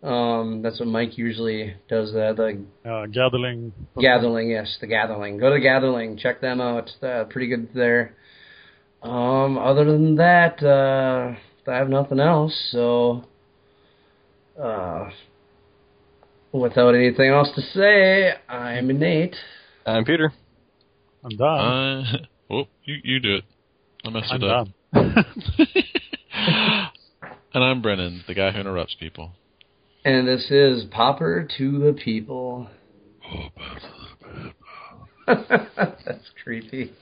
Um, that's what Mike usually does. That the Uh, Gathering. Gatherling, yes, the Gatherling. Go to Gatherling, check them out. Uh, pretty good there. Um, other than that, uh, I have nothing else. So, uh, without anything else to say, I'm Nate. I'm Peter. I'm done. Uh, <laughs> oh, you you do it. I messed I'm it up. done. <laughs> <laughs> and I'm Brennan, the guy who interrupts people. And this is Pauper to the People. That's creepy.